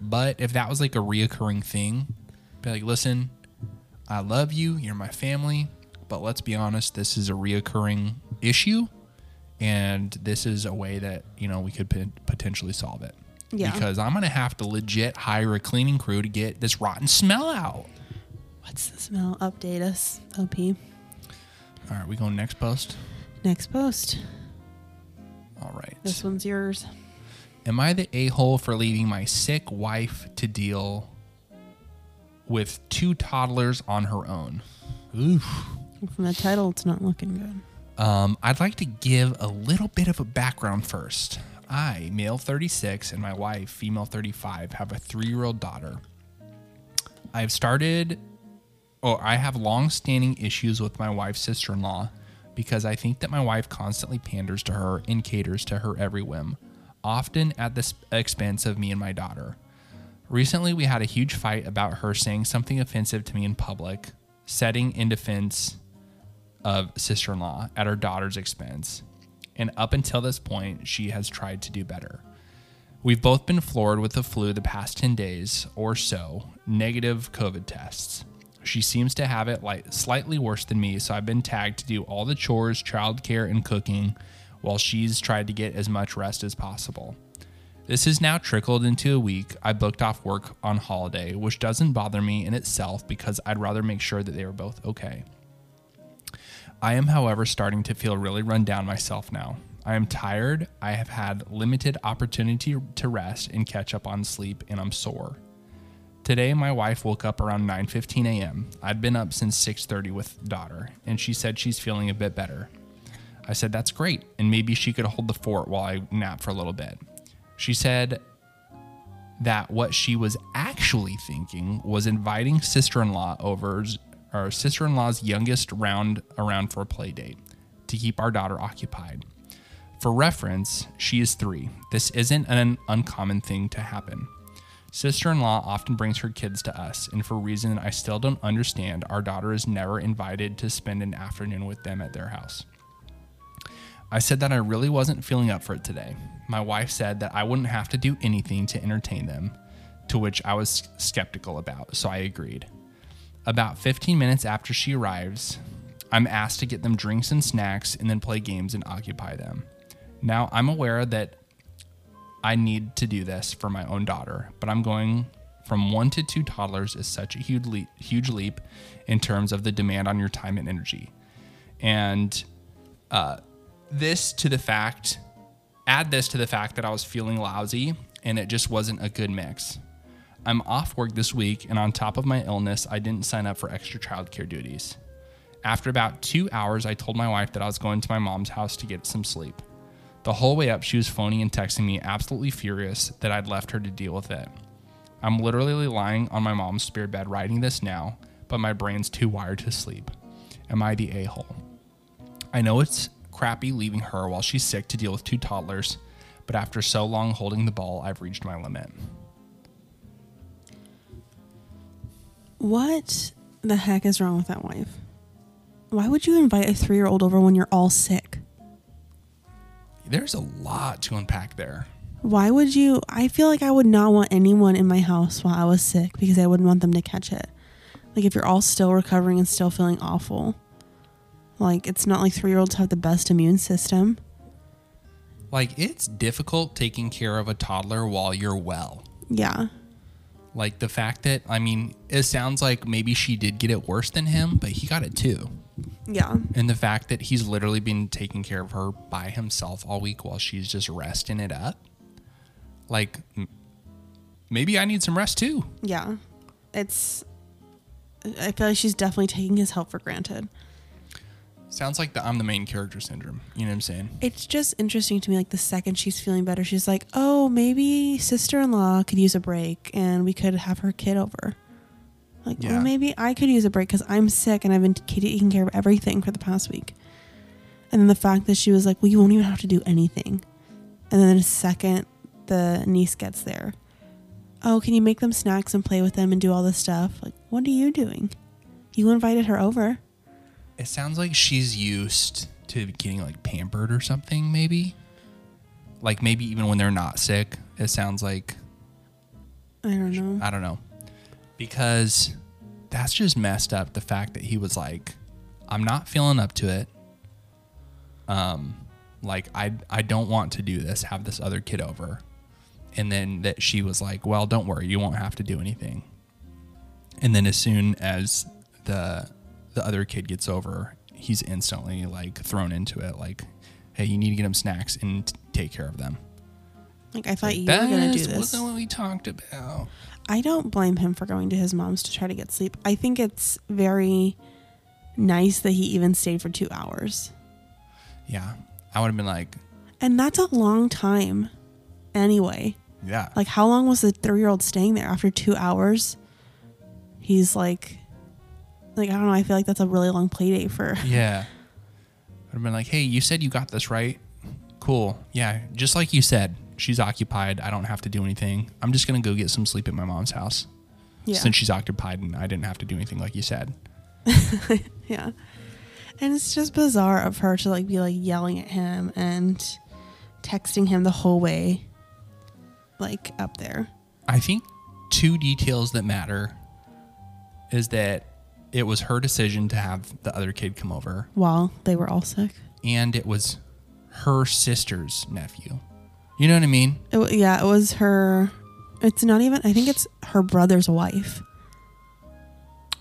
But if that was like a reoccurring thing, be like, listen, I love you, you're my family, but let's be honest, this is a reoccurring issue, and this is a way that you know we could pot- potentially solve it. Yeah. Because I'm gonna have to legit hire a cleaning crew to get this rotten smell out. What's the smell? Update us, OP. All right, we going next post. Next post. All right. This one's yours. Am I the a hole for leaving my sick wife to deal with two toddlers on her own? Oof. From the title, it's not looking good. Um, I'd like to give a little bit of a background first. I, male 36, and my wife, female 35, have a three year old daughter. I've started, or I have long standing issues with my wife's sister in law because I think that my wife constantly panders to her and caters to her every whim, often at the expense of me and my daughter. Recently, we had a huge fight about her saying something offensive to me in public, setting in defense of sister in law at her daughter's expense. And up until this point, she has tried to do better. We've both been floored with the flu the past 10 days or so, negative COVID tests. She seems to have it like slightly worse than me, so I've been tagged to do all the chores, childcare, and cooking while she's tried to get as much rest as possible. This has now trickled into a week I booked off work on holiday, which doesn't bother me in itself because I'd rather make sure that they are both okay. I am, however, starting to feel really run down myself now. I am tired, I have had limited opportunity to rest and catch up on sleep, and I'm sore. Today my wife woke up around 9:15 a.m. I'd been up since 6:30 with daughter, and she said she's feeling a bit better. I said that's great, and maybe she could hold the fort while I nap for a little bit. She said that what she was actually thinking was inviting sister-in-law over our sister-in-law's youngest round around for a play date to keep our daughter occupied. For reference, she is 3. This isn't an uncommon thing to happen. Sister-in-law often brings her kids to us, and for a reason I still don't understand, our daughter is never invited to spend an afternoon with them at their house. I said that I really wasn't feeling up for it today. My wife said that I wouldn't have to do anything to entertain them, to which I was skeptical about, so I agreed. About 15 minutes after she arrives, I'm asked to get them drinks and snacks and then play games and occupy them. Now, I'm aware that I need to do this for my own daughter, but I'm going from one to two toddlers is such a huge leap, huge leap in terms of the demand on your time and energy. And uh, this to the fact, add this to the fact that I was feeling lousy and it just wasn't a good mix. I'm off work this week, and on top of my illness, I didn't sign up for extra childcare duties. After about two hours, I told my wife that I was going to my mom's house to get some sleep. The whole way up, she was phoning and texting me, absolutely furious that I'd left her to deal with it. I'm literally lying on my mom's spare bed writing this now, but my brain's too wired to sleep. Am I the a hole? I know it's crappy leaving her while she's sick to deal with two toddlers, but after so long holding the ball, I've reached my limit. What the heck is wrong with that wife? Why would you invite a three year old over when you're all sick? There's a lot to unpack there. Why would you? I feel like I would not want anyone in my house while I was sick because I wouldn't want them to catch it. Like if you're all still recovering and still feeling awful. Like it's not like three year olds have the best immune system. Like, it's difficult taking care of a toddler while you're well. Yeah. Like, the fact that, I mean, it sounds like maybe she did get it worse than him, but he got it too. Yeah. And the fact that he's literally been taking care of her by himself all week while she's just resting it up. Like, maybe I need some rest too. Yeah. It's I feel like she's definitely taking his help for granted. Sounds like the I'm the main character syndrome. You know what I'm saying? It's just interesting to me like the second she's feeling better, she's like, "Oh, maybe sister-in-law could use a break and we could have her kid over." Like, Yeah. well, maybe I could use a break cuz I'm sick and I've been taking care of everything for the past week. And then the fact that she was like, "Well, you won't even have to do anything." And then the second the niece gets there, "Oh, can you make them snacks and play with them and do all this stuff?" Like, what are you doing? You invited her over. It sounds like she's used to getting like pampered or something, maybe. Like maybe even when they're not sick, it sounds like I don't know. I don't know. Because that's just messed up the fact that he was like, I'm not feeling up to it. Um, like I I don't want to do this, have this other kid over. And then that she was like, Well, don't worry, you won't have to do anything. And then as soon as the the other kid gets over, he's instantly like thrown into it, like, hey, you need to get him snacks and t- take care of them. Like I thought you were going to do this. wasn't what we talked about. I don't blame him for going to his mom's to try to get sleep. I think it's very nice that he even stayed for two hours. Yeah. I would have been like, And that's a long time anyway. yeah. Like, how long was the three year old staying there? After two hours, he's like, like, I don't know. I feel like that's a really long play date for. Yeah. I'd have been like, hey, you said you got this, right? Cool. Yeah. Just like you said, she's occupied. I don't have to do anything. I'm just going to go get some sleep at my mom's house Yeah. since she's occupied and I didn't have to do anything like you said. yeah. And it's just bizarre of her to like be like yelling at him and texting him the whole way, like up there. I think two details that matter is that it was her decision to have the other kid come over while they were all sick. and it was her sister's nephew. You know what I mean? It, wa- yeah, it was her. It's not even. I think it's her brother's wife.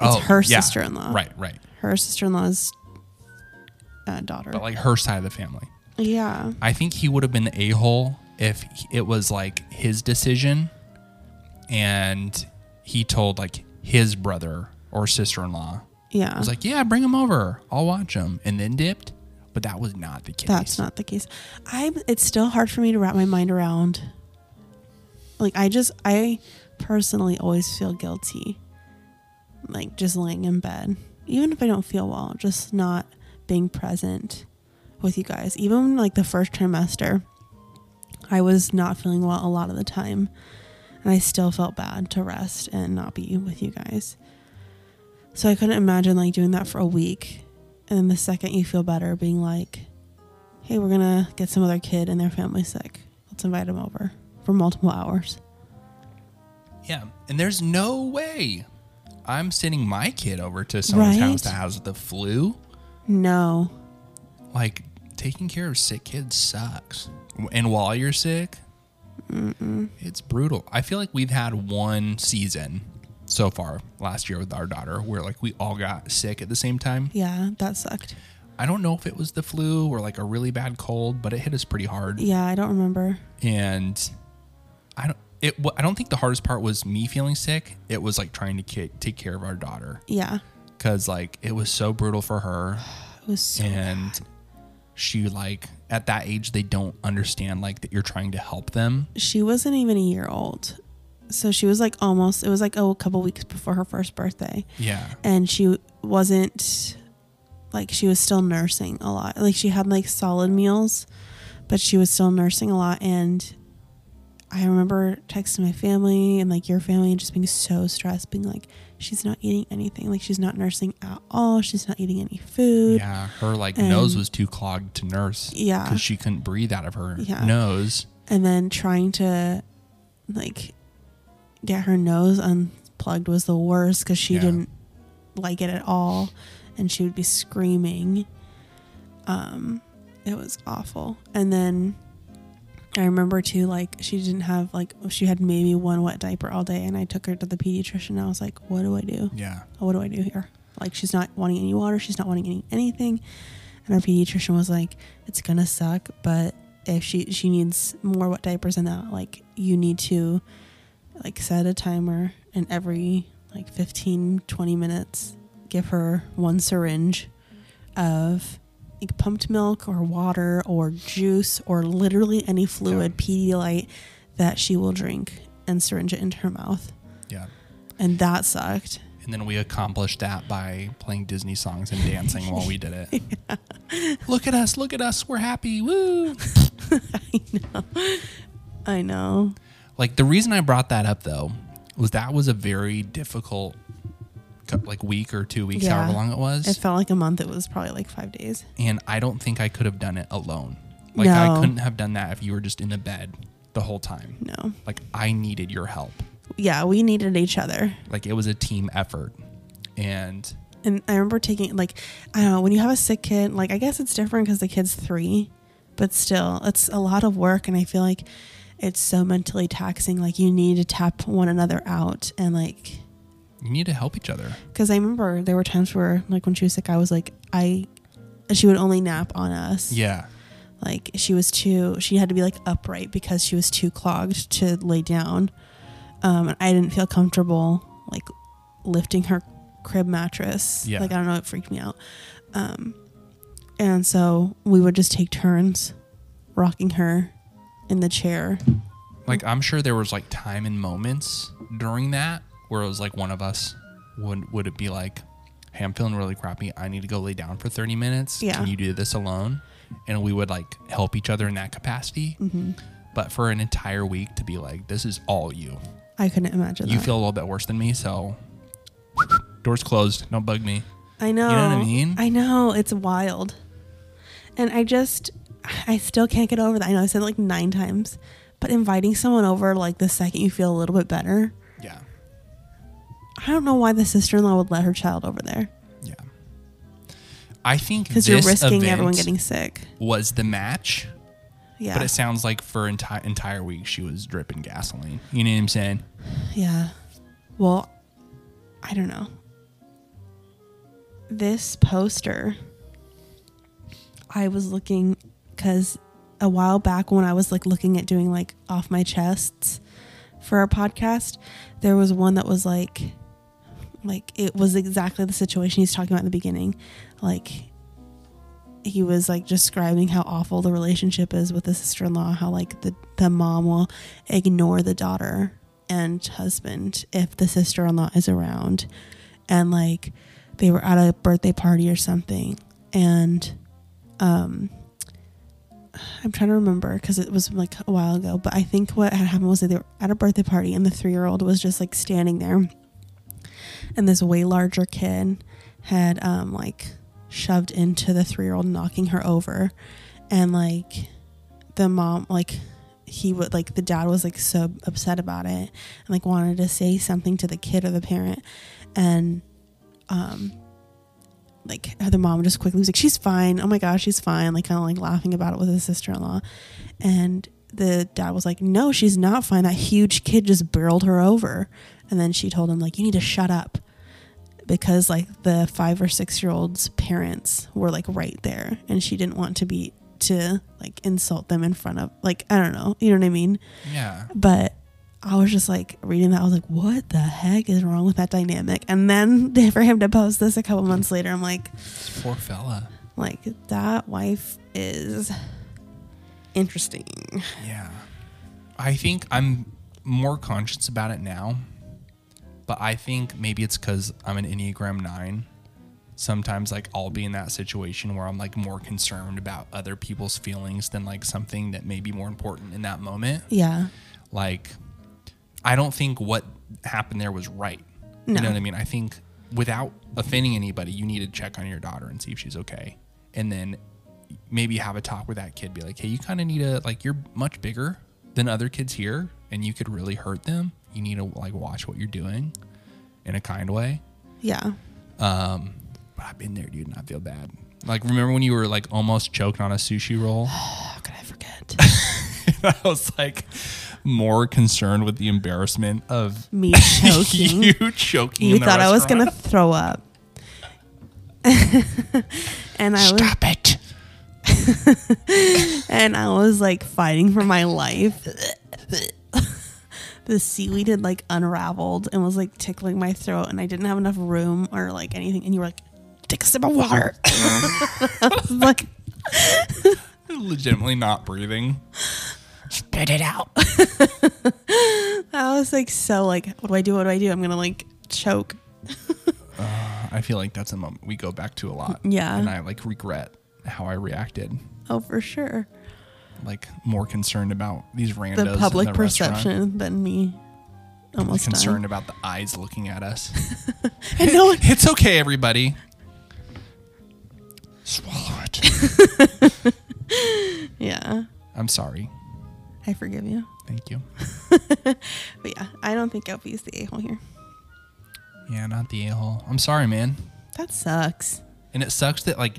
It's her Oh, yeah. sister-in-law. Right, right. Her sister-in-law's uh, daughter. But like her side of the family. yeah, I think he would have been the a hole if it was like his decision and he told like his brother or sister in law. yeah. I was like, yeah, bring him over. I'll watch him. And then dipped. But that was not the case. That's not the case. I'm. It's still hard for me to wrap my mind around. Like I just, I personally always feel guilty, like just laying in bed, even if I don't feel well, just not being present with you guys. Even like the first trimester, I was not feeling well a lot of the time, and I still felt bad to rest and not be with you guys. So I couldn't imagine like doing that for a week and then the second you feel better, being like, hey, we're going to get some other kid and their family sick. Let's invite them over for multiple hours. Yeah. And there's no way I'm sending my kid over to someone's Right? house that has the flu. No. Like, taking care of sick kids sucks. And while you're sick, it's brutal. I feel like we've had one season so far last year with our daughter where like we all got sick at the same time. Yeah, that sucked. I don't know if it was the flu or like a really bad cold, but it hit us pretty hard. Yeah, I don't remember. And I don't it I don't think the hardest part was me feeling sick. It was like trying to ki- take care of our daughter Yeah. cuz like it was so brutal for her It was so and bad. she like at that age they don't understand like that you're trying to help them. She wasn't even a year old. So she was like almost it was like oh a couple weeks before her first birthday Yeah. and she wasn't like she was still nursing a lot like she had like solid meals but she was still nursing a lot and i remember texting my family and like your family and just being so stressed being like she's not eating anything like she's not nursing at all she's not eating any food Yeah. Her like And- nose was too clogged to nurse. Yeah. Because she couldn't breathe out of her Yeah. nose. and then trying to like get her nose unplugged was the worst because she Yeah. didn't like it at all and she would be screaming um it was awful and then i remember too like she didn't have like she had maybe one wet diaper all day and i took her to the pediatrician and i was like what do i do Yeah. what do I do here? Like she's not wanting any water, she's not wanting any anything. And our pediatrician was like, It's gonna suck, but if she she needs more wet diapers than that, like you need to like set a timer and every like 15, 20 minutes give her one syringe of like pumped milk or water or juice or literally any fluid Pedialyte that she will drink and syringe it into her mouth. Yeah. And that sucked. And then we accomplished that by playing Disney songs and dancing while we did it. Look at us, look at us, we're happy. Woo. I know. I know. Like the reason I brought that up though was that was a very difficult like week or two weeks, Yeah. however long it was. It felt like a month. It was probably like five days. and I don't think I could have done it alone. Like I No. couldn't have done that if you were just in the bed the whole time. No. Like I needed your help. Yeah, we needed each other. Like it was a team effort. And And I remember taking, like, I don't know, when you have a sick kid, like, I guess it's different because the kid's three, but still, it's a lot of work. And I feel like it's so mentally taxing. Like, you need to tap one another out. And, like, you need to help each other. because I remember there were times where, like, when she was sick, I was like, I, she would only nap on us. Yeah. like she was too she had to be like upright because she was too clogged to lay down um and i didn't feel comfortable like lifting her crib mattress Yeah. like i don't know it freaked me out um and so we would just take turns rocking her in the chair Like I'm sure there was like time and moments during that where it was like one of us would would it be like, Hey, I'm feeling really crappy. I need to go lay down for 30 minutes. Yeah. Can you do this alone? And we would like help each other in that capacity. Mm-hmm. But for an entire week to be like, this is all you. i couldn't imagine You that. feel a little bit worse than me, so doors closed. Don't bug me. i know You know what I mean? i know it's wild and i just i still can't get over that i know i said it like nine times but inviting someone over like the second you feel a little bit better Yeah. I don't know why the sister in law would let her child over there Yeah. I think because you're risking everyone getting sick. was the match, Yeah, but it sounds like for entire entire week she was dripping gasoline. You know what I'm saying? yeah. Well, I don't know. This poster, I was looking because a while back when I was like looking at doing like off my chests for our podcast, there was one that was like, like it was exactly the situation he's talking about in the beginning, like he was like describing how awful the relationship is with the sister-in-law how like the, the mom will ignore the daughter and husband if the sister-in-law is around. And like they were at a birthday party or something. And um i'm trying to remember because it was like a while ago but i think what had happened was that they were at a birthday party and the three-year-old was just like standing there. And this way larger kid had um like shoved into the three-year-old knocking her over. And like the mom like he would like the dad was like so upset about it and like wanted to say something to the kid or the parent. And um like the mom just quickly was like she's fine. Oh my gosh she's fine. Like kind of like laughing about it with his sister-in-law. And the dad was like no she's not fine. That huge kid just barreled her over. And then she told him like you need to shut up. Because like the five or six year old's parents were like right there. And she didn't want to be to like insult them in front of like i don't know. You know what i mean? Yeah. but I was just like reading that. I was like, what the heck is wrong with that dynamic? And then for him to post this a couple months later, I'm like, This poor fella. like that wife is interesting. Yeah. I think I'm more conscious about it now, but I think maybe it's because I'm an Enneagram 9. Sometimes, like, I'll be in that situation where I'm like more concerned about other people's feelings than like something that may be more important in that moment. Yeah. Like, I don't think what happened there was right. You know what I mean? I think without offending anybody, you need to check on your daughter and see if she's okay. And then maybe have a talk with that kid. Be like, hey, you kind of need to, like, you're much bigger than other kids here and you could really hurt them. You need to, like, watch what you're doing in a kind way. Yeah. Um, but I've been there, dude, and I feel bad. Like, remember when you were, like, almost choked on a sushi roll? How could I forget? I was like more concerned with the embarrassment of Me choking. you choking. you thought I was gonna throw up. and I was stop it. and I was like fighting for my life. the seaweed had like unraveled and was like tickling my throat, and I didn't have enough room or like anything. And you were like, "Take a sip of water." Like, Legitimately not breathing. "Spit it out." I was like, so like, what do I do? What do I do? I'm gonna like choke. Uh, I feel like that's a moment we go back to a lot. Yeah. and I like regret how I reacted. Oh, for sure. Like more concerned about these randos. The in public the restaurant. perception than me. Almost Concerned dying. about the eyes looking at us. And no one, it's okay, everybody. Swallow it. yeah, I'm sorry. I forgive you. Thank you. But yeah, I don't think OP's the a hole here. Yeah, not the a hole. I'm sorry, man. That sucks. And it sucks that like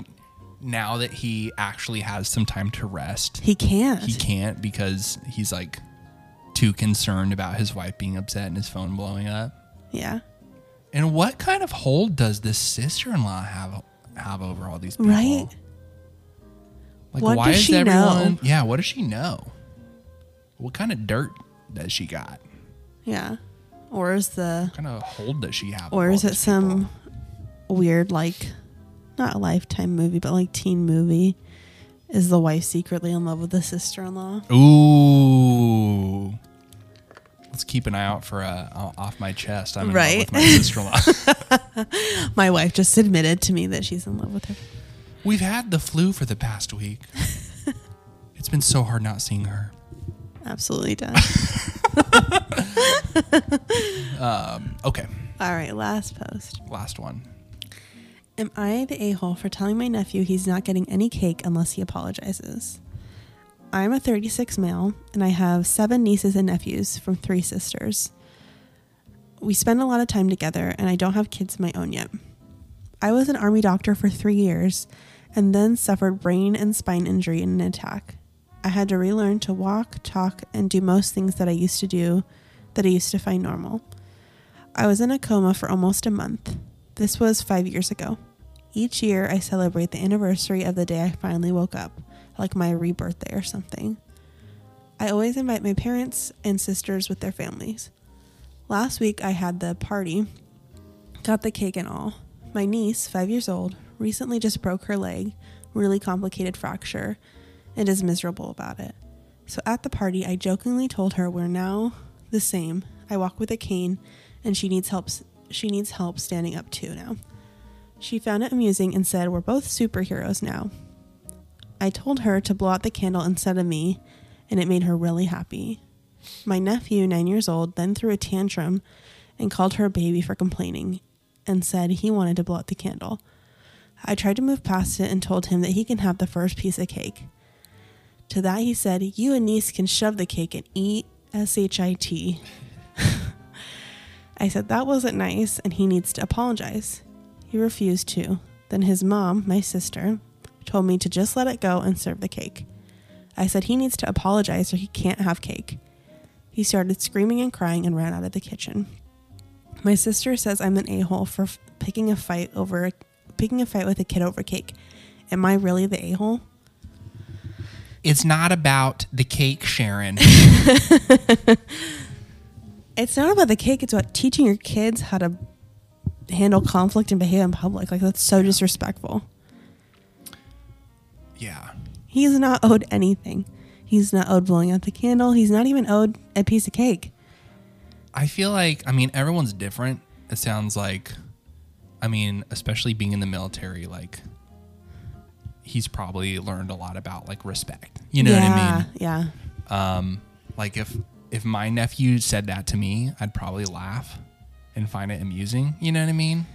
now that he actually has some time to rest, He can't. he can't because he's like too concerned about his wife being upset and his phone blowing up. Yeah. And what kind of hold does this sister-in-law have have over all these people? Right? Like What why does is she everyone know? Yeah, what does she know? What kind of dirt does she got? Yeah. Or is the What kind of hold does she have? or is it these some weird like not a lifetime movie, but like teen movie? Is the wife secretly in love with the sister in law? Ooh. Let's keep an eye out for uh, off my chest. I'm in Right. love with my sister-in-law. My wife just admitted to me that she's in love with her. We've had the flu for the past week. it's been so hard not seeing her. Absolutely does. Um, okay, All right, last post. last one. Am I the a hole for telling my nephew he's not getting any cake unless he apologizes? I'm a 36 male and I have seven nieces and nephews from three sisters. We spend a lot of time together and I don't have kids of my own yet. I was an army doctor for three years and then suffered brain and spine injury in an attack. I had to relearn to walk, talk, and do most things that I used to do that I used to find normal. I was in a coma for almost a month. This was five years ago. Each year, I celebrate the anniversary of the day I finally woke up, like my rebirth day or something. I always invite my parents and sisters with their families. Last week, I had the party, got the cake and all. My niece, five years old, recently just broke her leg, really complicated fracture, and is miserable about it. So at the party, I jokingly told her we're now the same. I walk with a cane, and she needs help. She needs help standing up too now. She found it amusing and said, "We're both superheroes now." I told her to blow out the candle instead of me, and it made her really happy. My nephew, nine years old, then threw a tantrum and called her a baby for complaining and said he wanted to blow out the candle. I tried to move past it and told him that he can have the first piece of cake. To that, he said, You and niece can shove the cake and eat S H I T. I said that wasn't nice and he needs to apologize. He refused to. Then his mom, my sister, told me to just let it go and serve the cake. I said he needs to apologize or he can't have cake. He started screaming and crying and ran out of the kitchen. My sister says I'm an a-hole for f- picking a fight over picking a fight with a kid over cake. Am I really the a-hole? It's not about the cake, Sharon. It's not about the cake, it's about teaching your kids how to handle conflict and behave in public. Like that's so disrespectful. yeah. He's not owed anything. He's not owed blowing out the candle. He's not even owed a piece of cake. I feel like I mean everyone's different. It sounds like I mean, especially being in the military, like he's probably learned a lot about like respect. You know yeah, what I mean? Yeah. Um, like if if my nephew said that to me, I'd probably laugh and find it amusing. You know what I mean?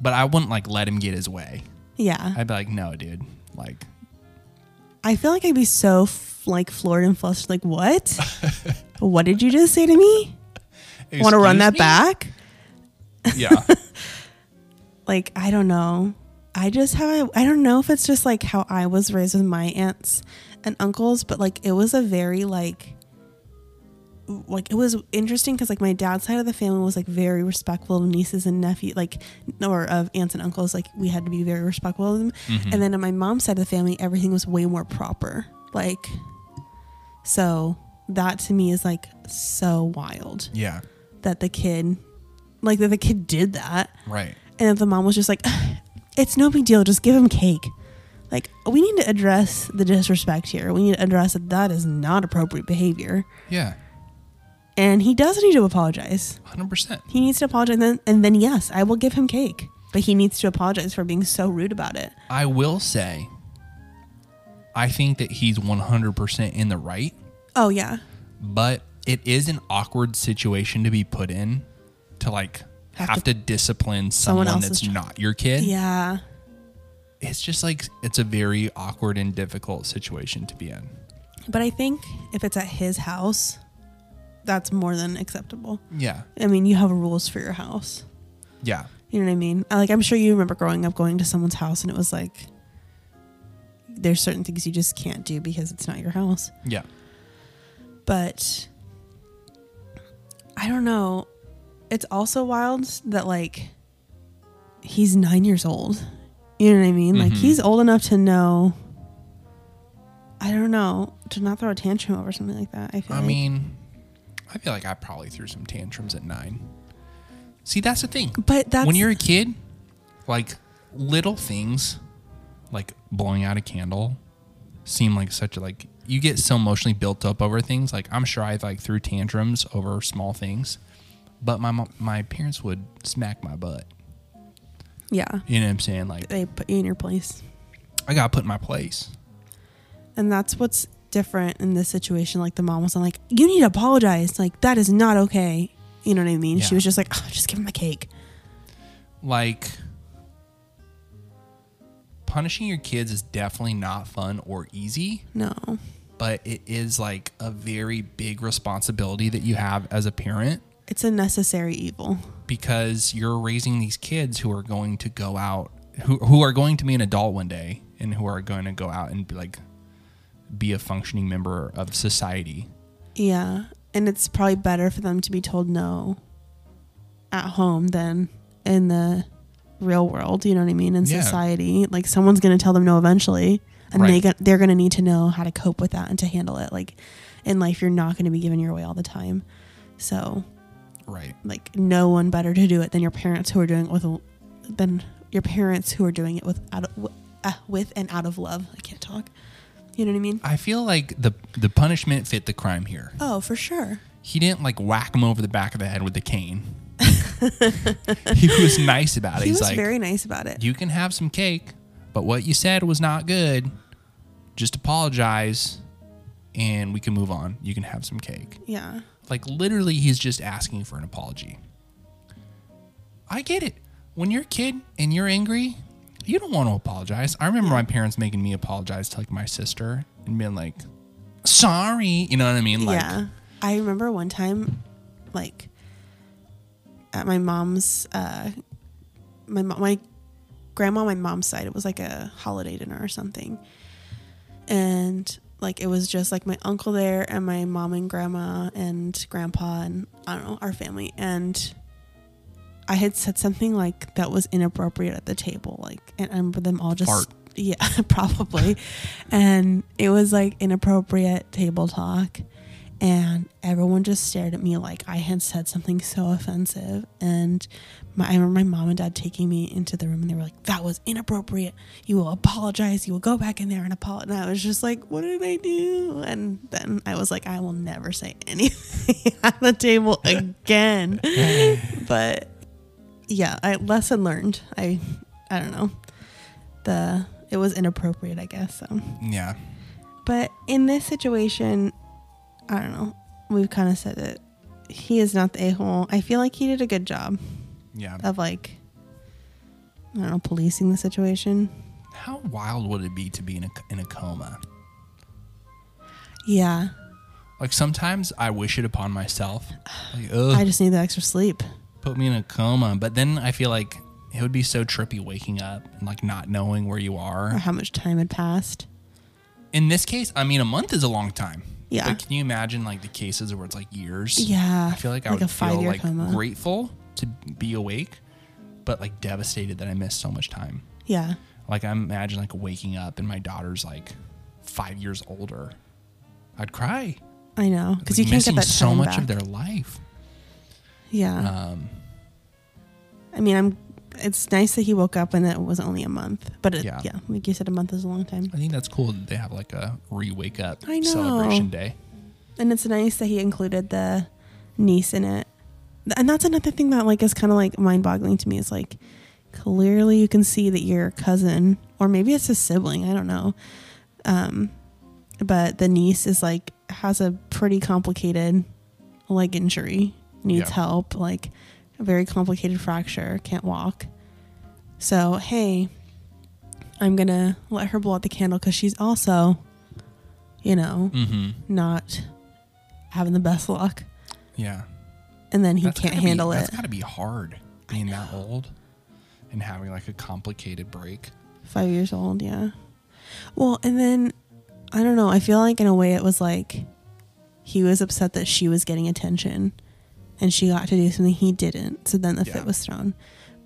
But I wouldn't like let him get his way. Yeah. I'd be like, no, dude. Like, I feel like I'd be so f- like floored and flustered. Like, what? what did you just say to me? Want to run that me?" back? Yeah. Like, I don't know. I just have, I don't know if it's just like how I was raised with my aunts and uncles, but like it was a very like, like it was interesting because like my dad's side of the family was like very respectful of nieces and nephew like or of aunts and uncles like we had to be very respectful of them Mhm. and then on my mom's side of the family everything was way more proper like so that to me is like so wild yeah. that the kid like that the kid did that Right. and that the mom was just like it's no big deal. Just give him cake. Like we need to address the disrespect here. We need to address that that is not appropriate behavior. Yeah. and he does need to apologize. Hundred percent. he needs to apologize and then, and then yes i will give him cake. But he needs to apologize for being so rude about it. I will say, I think that he's one hundred percent in the right, oh yeah. But it is an awkward situation to be put in to like Have have, to- to, discipline Someone someone, that's not your kid. yeah It's just like it's a very awkward and difficult situation to be in. but i think if it's at his house that's more than acceptable Yeah. i mean you have rules for your house Yeah. You know what I mean? Like I'm sure you remember growing up going to someone's house and it was like there's certain things you just can't do because it's not your house. Yeah. But I don't know. It's also wild that like he's 9 years old. You know what I mean? Like Mhm. he's old enough to know I don't know, to not throw a tantrum over something like that. I feel I like. mean, I feel like I probably threw some tantrums at nine. See, that's the thing. but that's when you're a kid, like little things, like blowing out a candle, seem like such a like you get so emotionally built up over things. Like I'm sure I like threw tantrums over small things, but my my parents would smack my butt. yeah, You know what I'm saying? Like they put you in your place. I got put in my place. And that's what's different in this situation. Like the mom was like, "You need to apologize. Like that is not okay." You know what I mean? She was just like, oh, "Just give him a cake." Like punishing your kids is definitely not fun or easy. No, but it is like a very big responsibility that you have as a parent it's a necessary evil. because you're raising these kids who are going to go out who, who are going to be an adult one day and who are going to go out and be like be a functioning member of society Yeah, and it's probably better for them to be told no at home than in the real world. You know what I mean? In Yeah. society, like someone's gonna tell them no eventually, and they Right. get, they're gonna need to know how to cope with that and to handle it. Like in life, you're not gonna be given your way all the time. So right like no one better to do it than your parents who are doing it with than your parents who are doing it with out of, uh, with and out of love. I can't talk. You know what I mean? i feel like the the punishment fit the crime here Oh, for sure. he didn't like whack him over the back of the head with the cane he was nice about it He he's was like very nice about it. you can have some cake, but what you said was not good. Just apologize and we can move on. You can have some cake. Yeah. Like literally he's just asking for an apology. I get it. When you're a kid and you're angry, you don't want to apologize. I remember my parents making me apologize to like my sister and being like, "Sorry," you know what I mean? Like, yeah. I remember one time, like, at my mom's, uh, my mo- my grandma, my mom's side, it was like a holiday dinner or something, and like it was just like my uncle there and my mom and grandma and grandpa and I don't know our family and. I had said something like that was inappropriate at the table, like, and I remember them all just Fart. yeah, probably. and it was like inappropriate table talk. And everyone just stared at me like I had said something so offensive. And my, I remember my mom and dad taking me into the room and they were like, that was inappropriate. You will apologize. You will go back in there and apologize. And I was just like, what did I do? And then I was like, I will never say anything at the table again. but yeah, I lesson learned. I, I don't know. The, it was inappropriate, I guess. So. Yeah. But in this situation, I don't know. We've kind of said it. He is not the a hole. I feel like he did a good job Yeah. of like, I don't know, policing the situation. How wild would it be to be in a in a coma? Yeah, Like sometimes I wish it upon myself. Like, ugh, I just need the extra sleep. put me in a coma. But then I feel like it would be so trippy waking up and like not knowing where you Or are. how much time had passed. In this case, I mean, a month is a long time. Yeah. But can you imagine like the cases where it's like years? Yeah, I feel like I would feel like coma. grateful to be awake, but like devastated that I missed so much time. Yeah, Like I imagine like waking up and my daughter's like five years older. I'd cry. I know because Like, you can't get that so much back. of their life. yeah, Um, I mean, I'm. It's nice that he woke up and that it was only a month, but it, Yeah. yeah. like you said, a month is a long time. I think that's cool that they have like a re wake up I know. celebration day. and it's nice that he included the niece in it and that's another thing that like is kind of like mind-boggling to me is like clearly you can see that your cousin or maybe it's a sibling i don't know um but the niece is like has a pretty complicated leg injury needs Yeah. help like a very complicated fracture. Can't walk. So hey i'm gonna let her blow out the candle because she's also you know Mm-hmm. not having the best luck. Yeah. and then he That's can't gotta be- handle That's it. got to be hard being that old and having like a complicated break. five years old yeah. Well and then i don't know i feel like in a way it was like he was upset that she was getting attention and she got to do something he didn't so then the Yeah. fit was thrown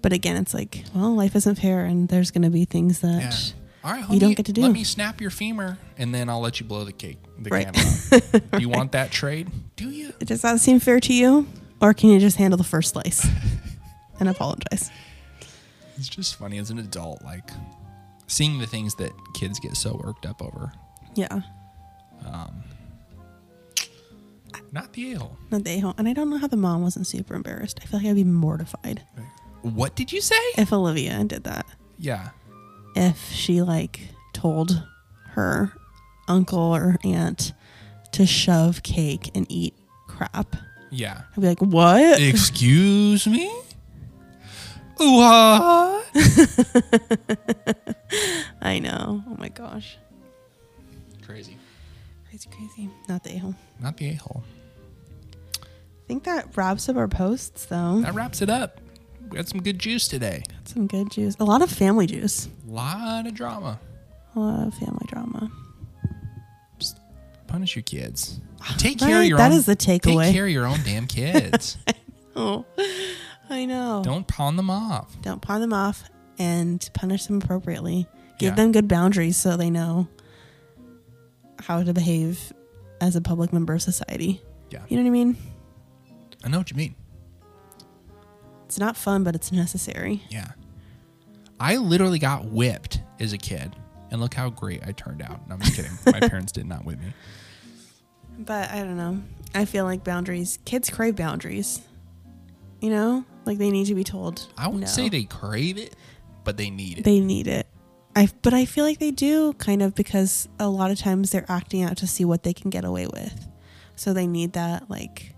but again it's like well life isn't fair and there's going to be things that Yeah. All right, You don't get to do. Let me snap your femur, and then I'll let you blow the cake, the Right. out. Do you want that trade? Do you? does that seem fair to you or can you just handle the first slice and apologize It's just funny as an adult, like seeing the things that kids get so worked up over. yeah um, Not the ale. not the a-hole. and i don't know how the mom wasn't super embarrassed i feel like i'd be mortified What did you say? if olivia did that Yeah. if she like told her uncle or aunt to shove cake and eat crap. Yeah. I'd be like, what? Excuse me? What? I know. Oh my gosh. Crazy. Crazy, crazy. Not the a-hole. Not the a hole. I think that wraps up our posts though. That wraps it up. We had some good juice today. Some good juice. A lot of family juice. A lot of drama. A lot of family drama. Just punish your kids. Take care of your that own. is the takeaway. Take care of your own damn kids. Oh, I know. Don't pawn them off. Don't pawn them off and punish them appropriately. Give Yeah. them good boundaries so they know how to behave as a public member of society. Yeah. You know what I mean? I know what you mean. It's not fun, but it's necessary. Yeah. I literally got whipped as a kid. And look how great I turned out. No, I'm just kidding. My parents did not whip me. But I don't know. I feel like boundaries, kids crave boundaries. You know? Like they need to be told. I wouldn't no. say they crave it, but they need it. they need it. I but I feel like they do kind of because a lot of times they're acting out to see what they can get away with. So they need that like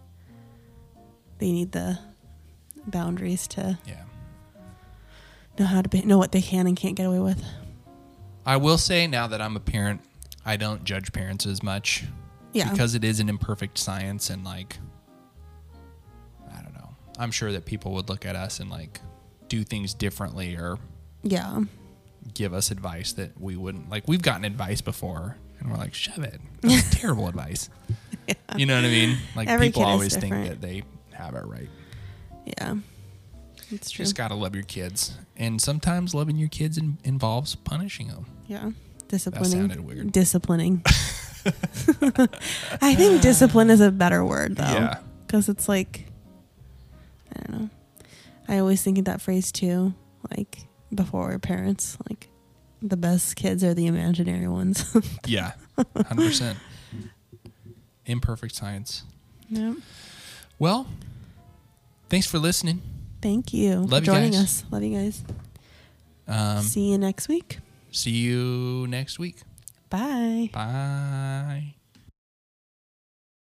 they need the boundaries to yeah. know how to be, know what they can and can't get away with. I will say now that I'm a parent, I don't judge parents as much. Yeah. Because it is an imperfect science and like I don't know. I'm sure that people would look at us and like do things differently or yeah. give us advice that we wouldn't like we've gotten advice before and we're like, shove it. That's terrible advice. You know what I mean? Like Every people always think that they have it right. Yeah. It's true. Just gotta love your kids. And sometimes loving your kids in, involves punishing them. yeah. Disciplining. That sounded weird. Disciplining. I think discipline is a better word though. Yeah. Because it's like, I don't know. I always think of that phrase too, like before we're parents, like the best kids are the imaginary ones. Yeah. 100%. Imperfect science. yep. Well, thanks for listening. Thank you Love for you joining guys. us. Love you guys. Um, See you next week. see you next week. Bye. Bye.